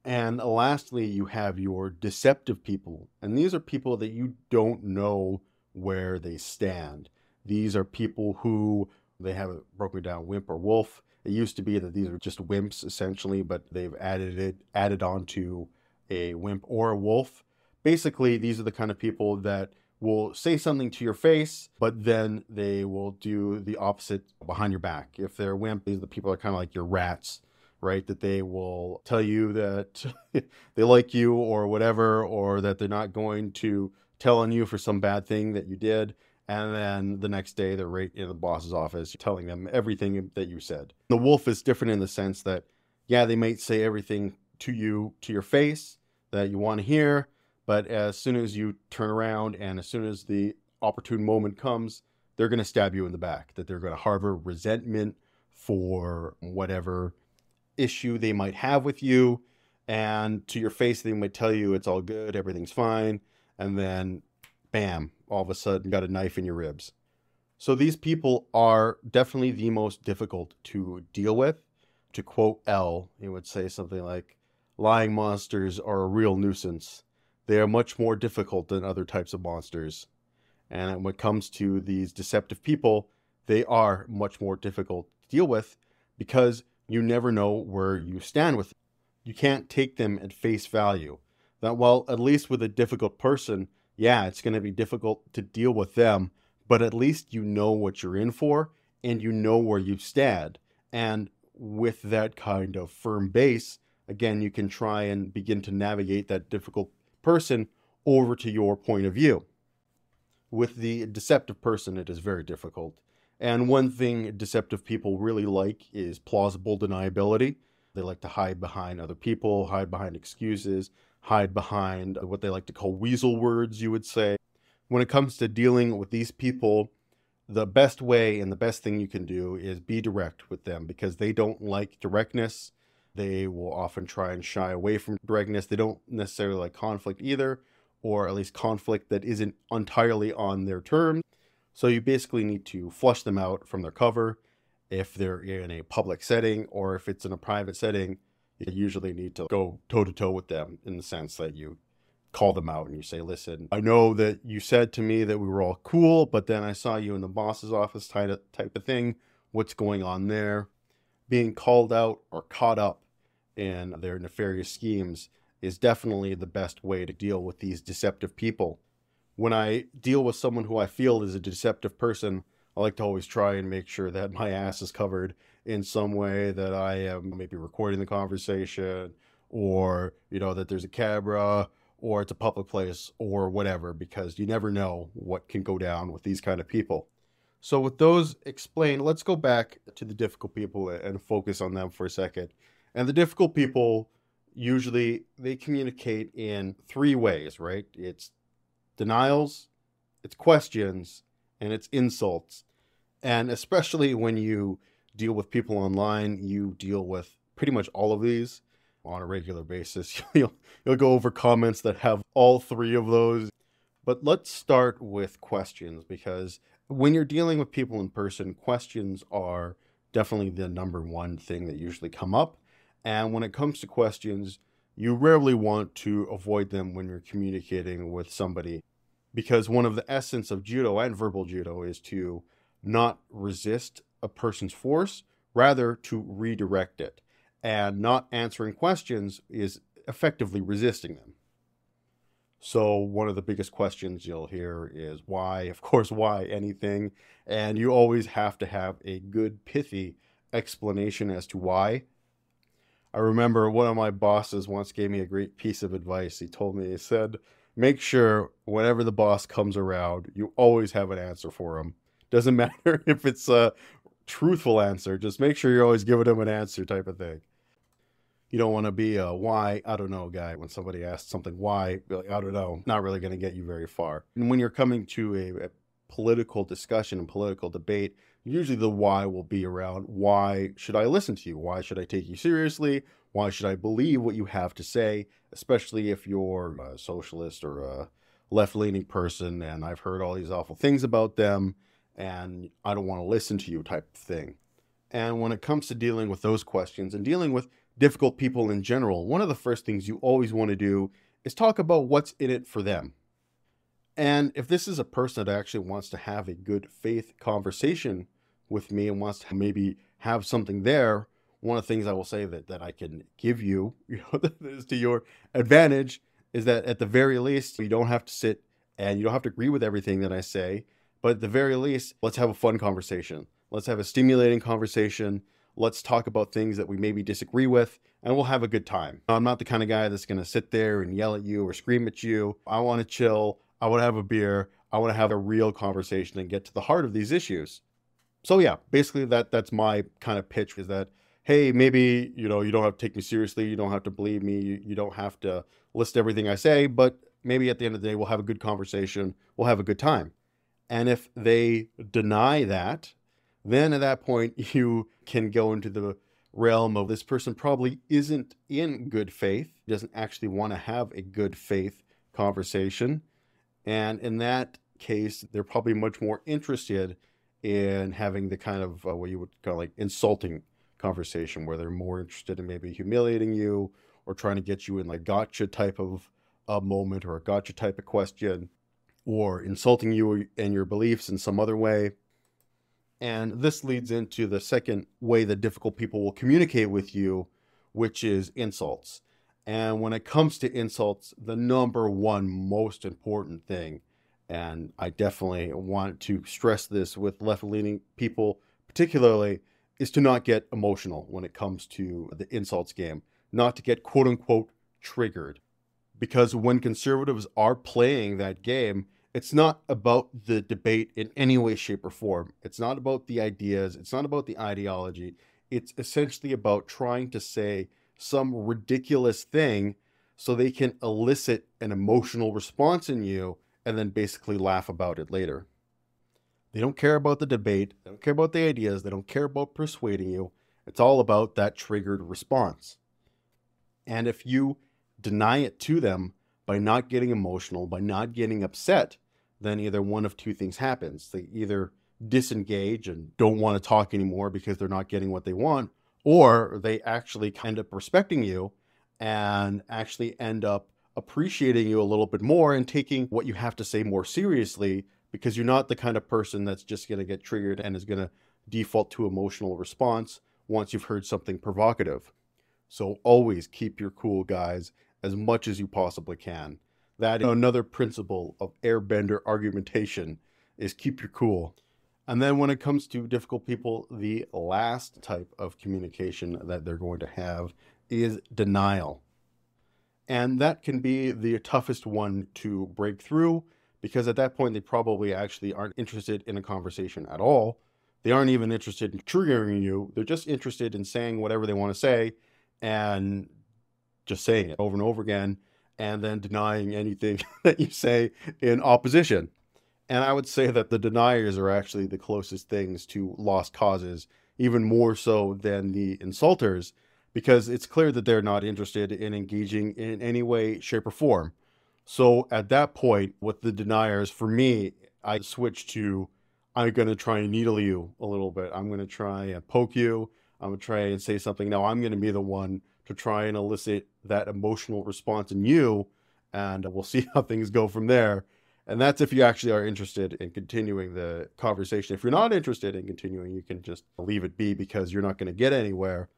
And lastly, you have your deceptive people. And these are people that you don't know where they stand. These are people who they have it broken down wimp or wolf. It used to be that these are just wimps essentially, but they've added it added on to a wimp or a wolf. Basically, these are the kind of people that will say something to your face, but then they will do the opposite behind your back. If they're wimp, these are the people are kind of like your rats right? That they will tell you that they like you or whatever, or that they're not going to tell on you for some bad thing that you did. And then the next day, they're right in the boss's office telling them everything that you said. The wolf is different in the sense that, yeah, they might say everything to you, to your face that you want to hear. But as soon as you turn around and as soon as the opportune moment comes, they're going to stab you in the back, that they're going to harbor resentment for whatever issue they might have with you. And to your face, they might tell you it's all good, everything's fine. And then, bam, all of a sudden, got a knife in your ribs. So these people are definitely the most difficult to deal with. To quote L, he would say something like, lying monsters are a real nuisance. They are much more difficult than other types of monsters. And when it comes to these deceptive people, they are much more difficult to deal with because you never know where you stand with them. You can't take them at face value. That while at least with a difficult person, yeah, it's going to be difficult to deal with them, but at least you know what you're in for and you know where you stand. And with that kind of firm base, again, you can try and begin to navigate that difficult person over to your point of view. With the deceptive person, it is very difficult. And one thing deceptive people really like is plausible deniability. They like to hide behind other people, hide behind excuses, hide behind what they like to call weasel words, you would say. When it comes to dealing with these people, the best way and the best thing you can do is be direct with them because they don't like directness. They will often try and shy away from directness. They don't necessarily like conflict either, or at least conflict that isn't entirely on their terms. So you basically need to flush them out from their cover if they're in a public setting or if it's in a private setting. You usually need to go toe to toe with them in the sense that you call them out and you say, listen, I know that you said to me that we were all cool, but then I saw you in the boss's office type of, type of thing. What's going on there? Being called out or caught up in their nefarious schemes is definitely the best way to deal with these deceptive people when I deal with someone who I feel is a deceptive person, I like to always try and make sure that my ass is covered in some way that I am maybe recording the conversation or, you know, that there's a camera or it's a public place or whatever, because you never know what can go down with these kind of people. So with those explained, let's go back to the difficult people and focus on them for a second. And the difficult people usually they communicate in three ways, right? It's denials, it's questions, and it's insults. And especially when you deal with people online, you deal with pretty much all of these on a regular basis. you'll, you'll go over comments that have all three of those. But let's start with questions because when you're dealing with people in person, questions are definitely the number one thing that usually come up. And when it comes to questions, you rarely want to avoid them when you're communicating with somebody because one of the essence of judo and verbal judo is to not resist a person's force, rather to redirect it. And not answering questions is effectively resisting them. So, one of the biggest questions you'll hear is why, of course, why anything. And you always have to have a good, pithy explanation as to why. I remember one of my bosses once gave me a great piece of advice. He told me, he said, make sure whenever the boss comes around, you always have an answer for him. Doesn't matter if it's a truthful answer, just make sure you're always giving him an answer type of thing. You don't want to be a why, I don't know guy. When somebody asks something why, like, I don't know, not really going to get you very far. And when you're coming to a, a political discussion and political debate, usually the why will be around why should I listen to you? Why should I take you seriously? Why should I believe what you have to say? Especially if you're a socialist or a left leaning person and I've heard all these awful things about them and I don't want to listen to you type of thing. And when it comes to dealing with those questions and dealing with difficult people in general, one of the first things you always want to do is talk about what's in it for them. And if this is a person that actually wants to have a good faith conversation with me and wants to maybe have something there, one of the things I will say that, that I can give you, you know, that is to your advantage is that at the very least, you don't have to sit and you don't have to agree with everything that I say. But at the very least, let's have a fun conversation. Let's have a stimulating conversation. Let's talk about things that we maybe disagree with, and we'll have a good time. I'm not the kind of guy that's going to sit there and yell at you or scream at you. I want to chill. I want to have a beer. I want to have a real conversation and get to the heart of these issues. So yeah, basically that that's my kind of pitch is that hey, maybe you know you don't have to take me seriously, you don't have to believe me, you, you don't have to list everything I say, but maybe at the end of the day we'll have a good conversation, we'll have a good time. And if they deny that, then at that point you can go into the realm of this person probably isn't in good faith, doesn't actually want to have a good faith conversation and in that case, they're probably much more interested in having the kind of uh, what you would call like insulting conversation, where they're more interested in maybe humiliating you or trying to get you in like gotcha type of a moment or a gotcha type of question or insulting you and your beliefs in some other way. And this leads into the second way that difficult people will communicate with you, which is insults. And when it comes to insults, the number one most important thing, and I definitely want to stress this with left leaning people, particularly, is to not get emotional when it comes to the insults game, not to get quote unquote triggered. Because when conservatives are playing that game, it's not about the debate in any way, shape, or form. It's not about the ideas. It's not about the ideology. It's essentially about trying to say, some ridiculous thing so they can elicit an emotional response in you and then basically laugh about it later. They don't care about the debate, they don't care about the ideas, they don't care about persuading you. It's all about that triggered response. And if you deny it to them by not getting emotional, by not getting upset, then either one of two things happens. They either disengage and don't want to talk anymore because they're not getting what they want, or they actually end up respecting you and actually end up appreciating you a little bit more and taking what you have to say more seriously because you're not the kind of person that's just going to get triggered and is going to default to emotional response once you've heard something provocative. So always keep your cool, guys, as much as you possibly can. That another principle of airbender argumentation is keep your cool. And then when it comes to difficult people, the last type of communication that they're going to have is denial. And that can be the toughest one to break through because at that point, they probably actually aren't interested in a conversation at all. They aren't even interested in triggering you. They're just interested in saying whatever they want to say and just saying it over and over again and then denying anything that you say in opposition. And I would say that the deniers are actually the closest things to lost causes, even more so than the insulters, because it's clear that they're not interested in engaging in any way, shape, or form. So at that point, with the deniers, for me, I switch to I'm going to try and needle you a little bit. I'm going to try and poke you. I'm going to try and say something. Now I'm going to be the one to try and elicit that emotional response in you, and we'll see how things go from there. And that's if you actually are interested in continuing the conversation. If you're not interested in continuing, you can just leave it be because you're not going to get anywhere.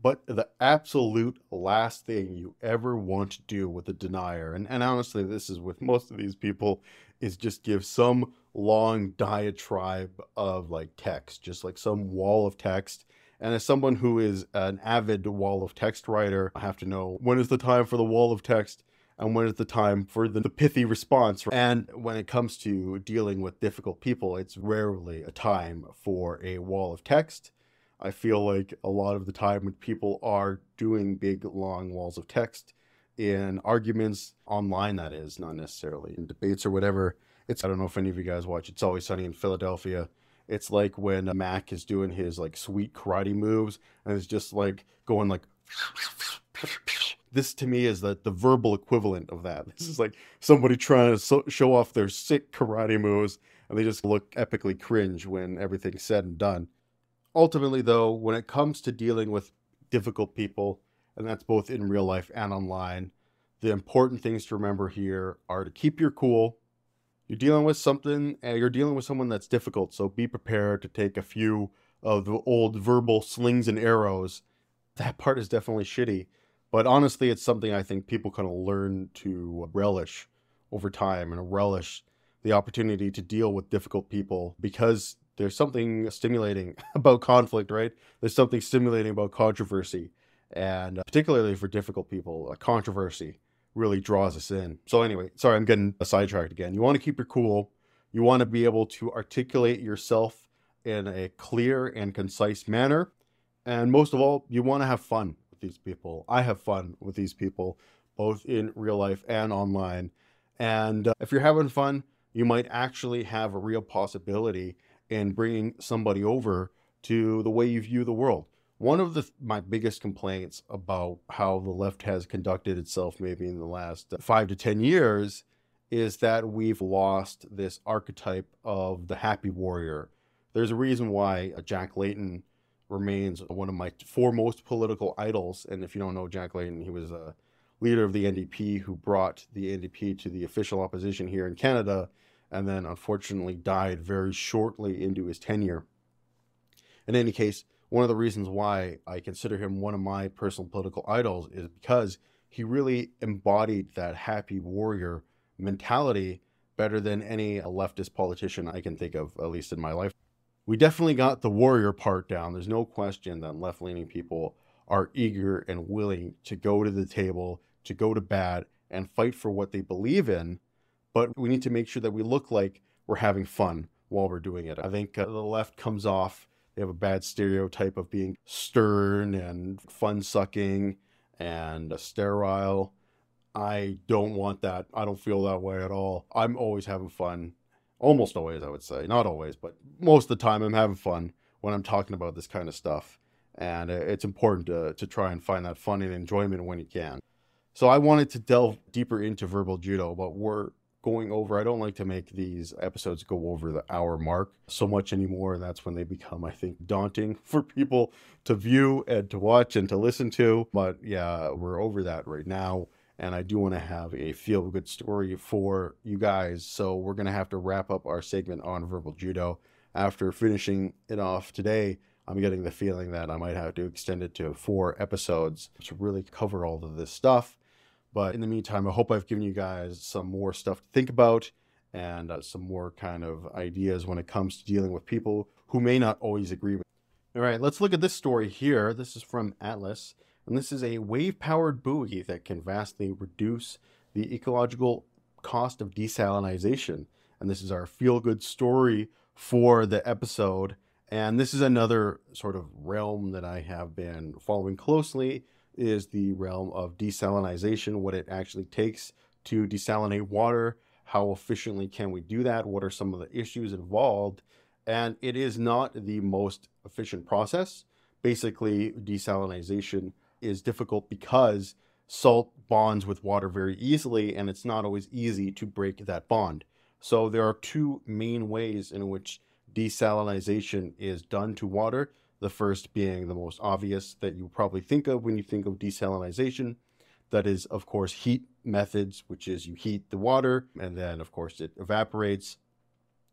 But the absolute last thing you ever want to do with a denier, and, and honestly, this is with most of these people, is just give some long diatribe of like text, just like some wall of text. And as someone who is an avid wall of text writer, I have to know when is the time for the wall of text and when is the time for the, the pithy response. And when it comes to dealing with difficult people, it's rarely a time for a wall of text. I feel like a lot of the time when people are doing big, long walls of text in arguments online, that is, not necessarily in debates or whatever. It's, I don't know if any of you guys watch It's Always Sunny in Philadelphia. It's like when Mac is doing his like sweet karate moves and it's just like going like this to me is the, the verbal equivalent of that. This is like somebody trying to so- show off their sick karate moves and they just look epically cringe when everything's said and done. Ultimately, though, when it comes to dealing with difficult people, and that's both in real life and online, the important things to remember here are to keep your cool. You're dealing with something, and you're dealing with someone that's difficult, so be prepared to take a few of the old verbal slings and arrows. That part is definitely shitty, but honestly, it's something I think people kind of learn to relish over time and relish the opportunity to deal with difficult people because there's something stimulating about conflict, right? There's something stimulating about controversy. And uh, particularly for difficult people, a controversy really draws us in. So, anyway, sorry, I'm getting sidetracked again. You want to keep your cool. You want to be able to articulate yourself in a clear and concise manner. And most of all, you want to have fun with these people. I have fun with these people, both in real life and online. And uh, if you're having fun, you might actually have a real possibility and bringing somebody over to the way you view the world. One of the my biggest complaints about how the left has conducted itself maybe in the last uh, 5 to 10 years is that we've lost this archetype of the happy warrior. There's a reason why uh, Jack Layton remains one of my foremost political idols and if you don't know Jack Layton, he was a leader of the NDP who brought the NDP to the official opposition here in Canada and then unfortunately died very shortly into his tenure. In any case, one of the reasons why I consider him one of my personal political idols is because he really embodied that happy warrior mentality better than any leftist politician I can think of, at least in my life. We definitely got the warrior part down. There's no question that left leaning people are eager and willing to go to the table, to go to bat, and fight for what they believe in but we need to make sure that we look like we're having fun while we're doing it. I think uh, the left comes off, they have a bad stereotype of being stern and fun sucking and sterile. I don't want that. I don't feel that way at all. I'm always having fun. Almost always, I would say. Not always, but most of the time I'm having fun when I'm talking about this kind of stuff. And uh, it's important to, to try and find that fun and enjoyment when you can. So I wanted to delve deeper into verbal judo, but we're going over. I don't like to make these episodes go over the hour mark so much anymore. And That's when they become, I think, daunting for people to view and to watch and to listen to. But yeah, we're over that right now. And I do want to have a feel good story for you guys. So we're going to have to wrap up our segment on verbal judo. After finishing it off today, I'm getting the feeling that I might have to extend it to four episodes to really cover all of this stuff. But in the meantime, I hope I've given you guys some more stuff to think about and uh, some more kind of ideas when it comes to dealing with people who may not always agree with. You. All right, let's look at this story here. This is from Atlas, and this is a wave powered buoy that can vastly reduce the ecological cost of desalination. And this is our feel good story for the episode. And this is another sort of realm that I have been following closely is the realm of desalination, what it actually takes to desalinate water, how efficiently can we do that, what are some of the issues involved. And it is not the most efficient process. Basically, desalination is difficult because salt bonds with water very easily, and it's not always easy to break that bond. So, there are two main ways in which desalination is done to water. The first being the most obvious that you probably think of when you think of desalination. That is, of course, heat methods, which is you heat the water and then, of course, it evaporates.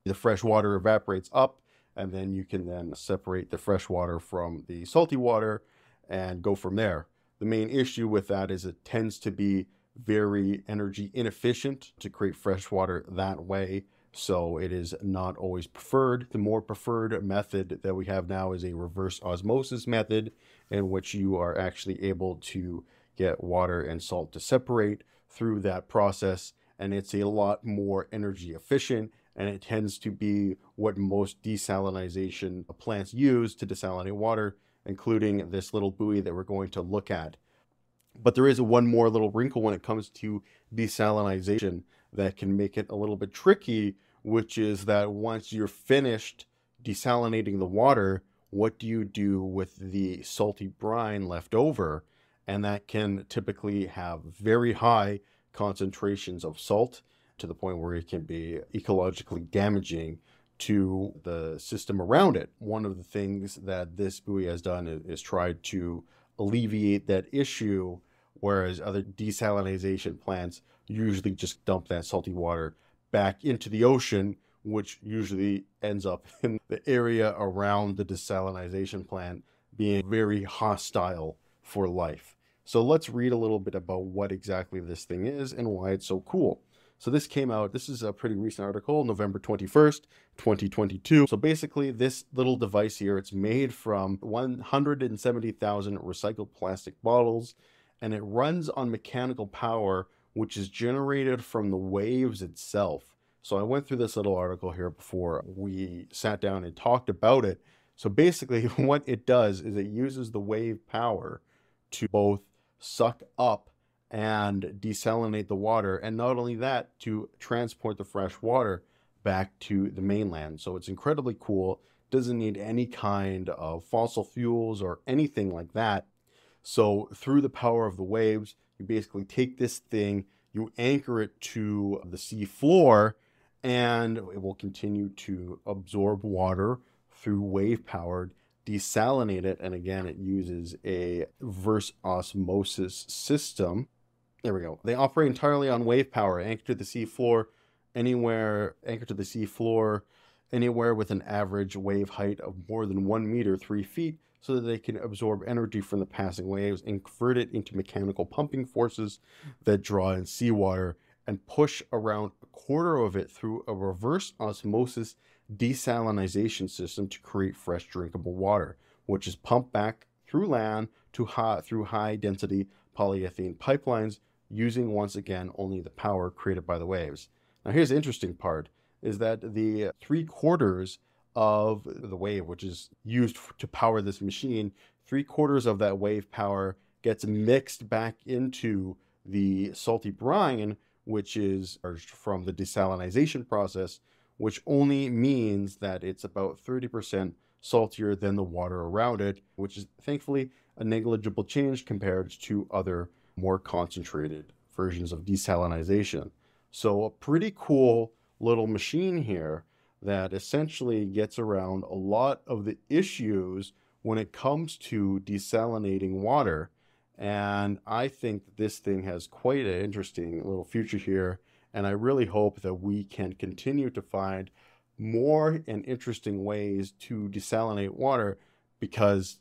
The fresh water evaporates up, and then you can then separate the fresh water from the salty water and go from there. The main issue with that is it tends to be very energy inefficient to create fresh water that way. So it is not always preferred. The more preferred method that we have now is a reverse osmosis method in which you are actually able to get water and salt to separate through that process. And it's a lot more energy efficient and it tends to be what most desalinization plants use to desalinate water, including this little buoy that we're going to look at. But there is one more little wrinkle when it comes to desalinization that can make it a little bit tricky, which is that once you're finished desalinating the water, what do you do with the salty brine left over? And that can typically have very high concentrations of salt to the point where it can be ecologically damaging to the system around it. One of the things that this buoy has done is, is tried to alleviate that issue, whereas other desalination plants usually just dump that salty water back into the ocean, which usually ends up in the area around the desalination plant being very hostile for life. So let's read a little bit about what exactly this thing is and why it's so cool. So this came out, this is a pretty recent article, November 21st, 2022. So basically this little device here, it's made from 170,000 recycled plastic bottles and it runs on mechanical power which is generated from the waves itself. So I went through this little article here before we sat down and talked about it. So basically what it does is it uses the wave power to both suck up and desalinate the water. And not only that, to transport the fresh water back to the mainland. So it's incredibly cool. Doesn't need any kind of fossil fuels or anything like that. So through the power of the waves, you basically take this thing, you anchor it to the sea floor, and it will continue to absorb water through wave powered desalinate it. And again it uses a reverse osmosis system. There we go. They operate entirely on wave power, anchored to the sea floor, anywhere anchored to the sea floor, anywhere with an average wave height of more than one meter, three feet, so that they can absorb energy from the passing waves and convert it into mechanical pumping forces mm-hmm. that draw in seawater and push around a quarter of it through a reverse osmosis desalination system to create fresh drinkable water, which is pumped back through land to high, through high density polyethylene pipelines using once again only the power created by the waves. Now, here's the interesting part is that the three quarters of the wave, which is used to power this machine, three quarters of that wave power gets mixed back into the salty brine, which is from the desalination process, which only means that it's about 30% saltier than the water around it, which is thankfully a negligible change compared to other more concentrated versions of desalination. So a pretty cool little machine here that essentially gets around a lot of the issues when it comes to desalinating water. And I think this thing has quite an interesting little future here. And I really hope that we can continue to find more and interesting ways to desalinate water because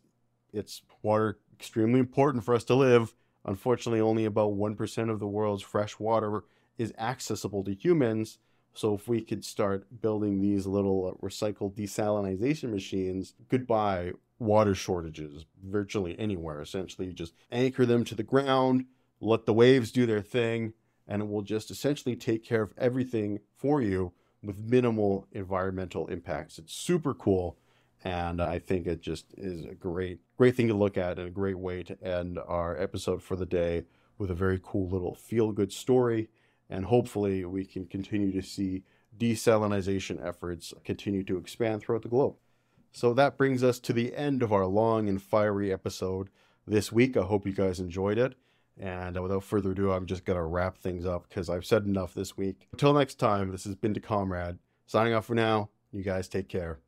it's water extremely important for us to live Unfortunately, only about 1% of the world's fresh water is accessible to humans. So if we could start building these little uh, recycled desalination machines, goodbye water shortages virtually anywhere. Essentially, you just anchor them to the ground, let the waves do their thing, and it will just essentially take care of everything for you with minimal environmental impacts. It's super cool. And I think it just is a great, great thing to look at and a great way to end our episode for the day with a very cool little feel good story. And hopefully, we can continue to see desalination efforts continue to expand throughout the globe. So that brings us to the end of our long and fiery episode this week. I hope you guys enjoyed it. And without further ado, I'm just going to wrap things up because I've said enough this week. Until next time, this has been the Comrade. Signing off for now. You guys take care.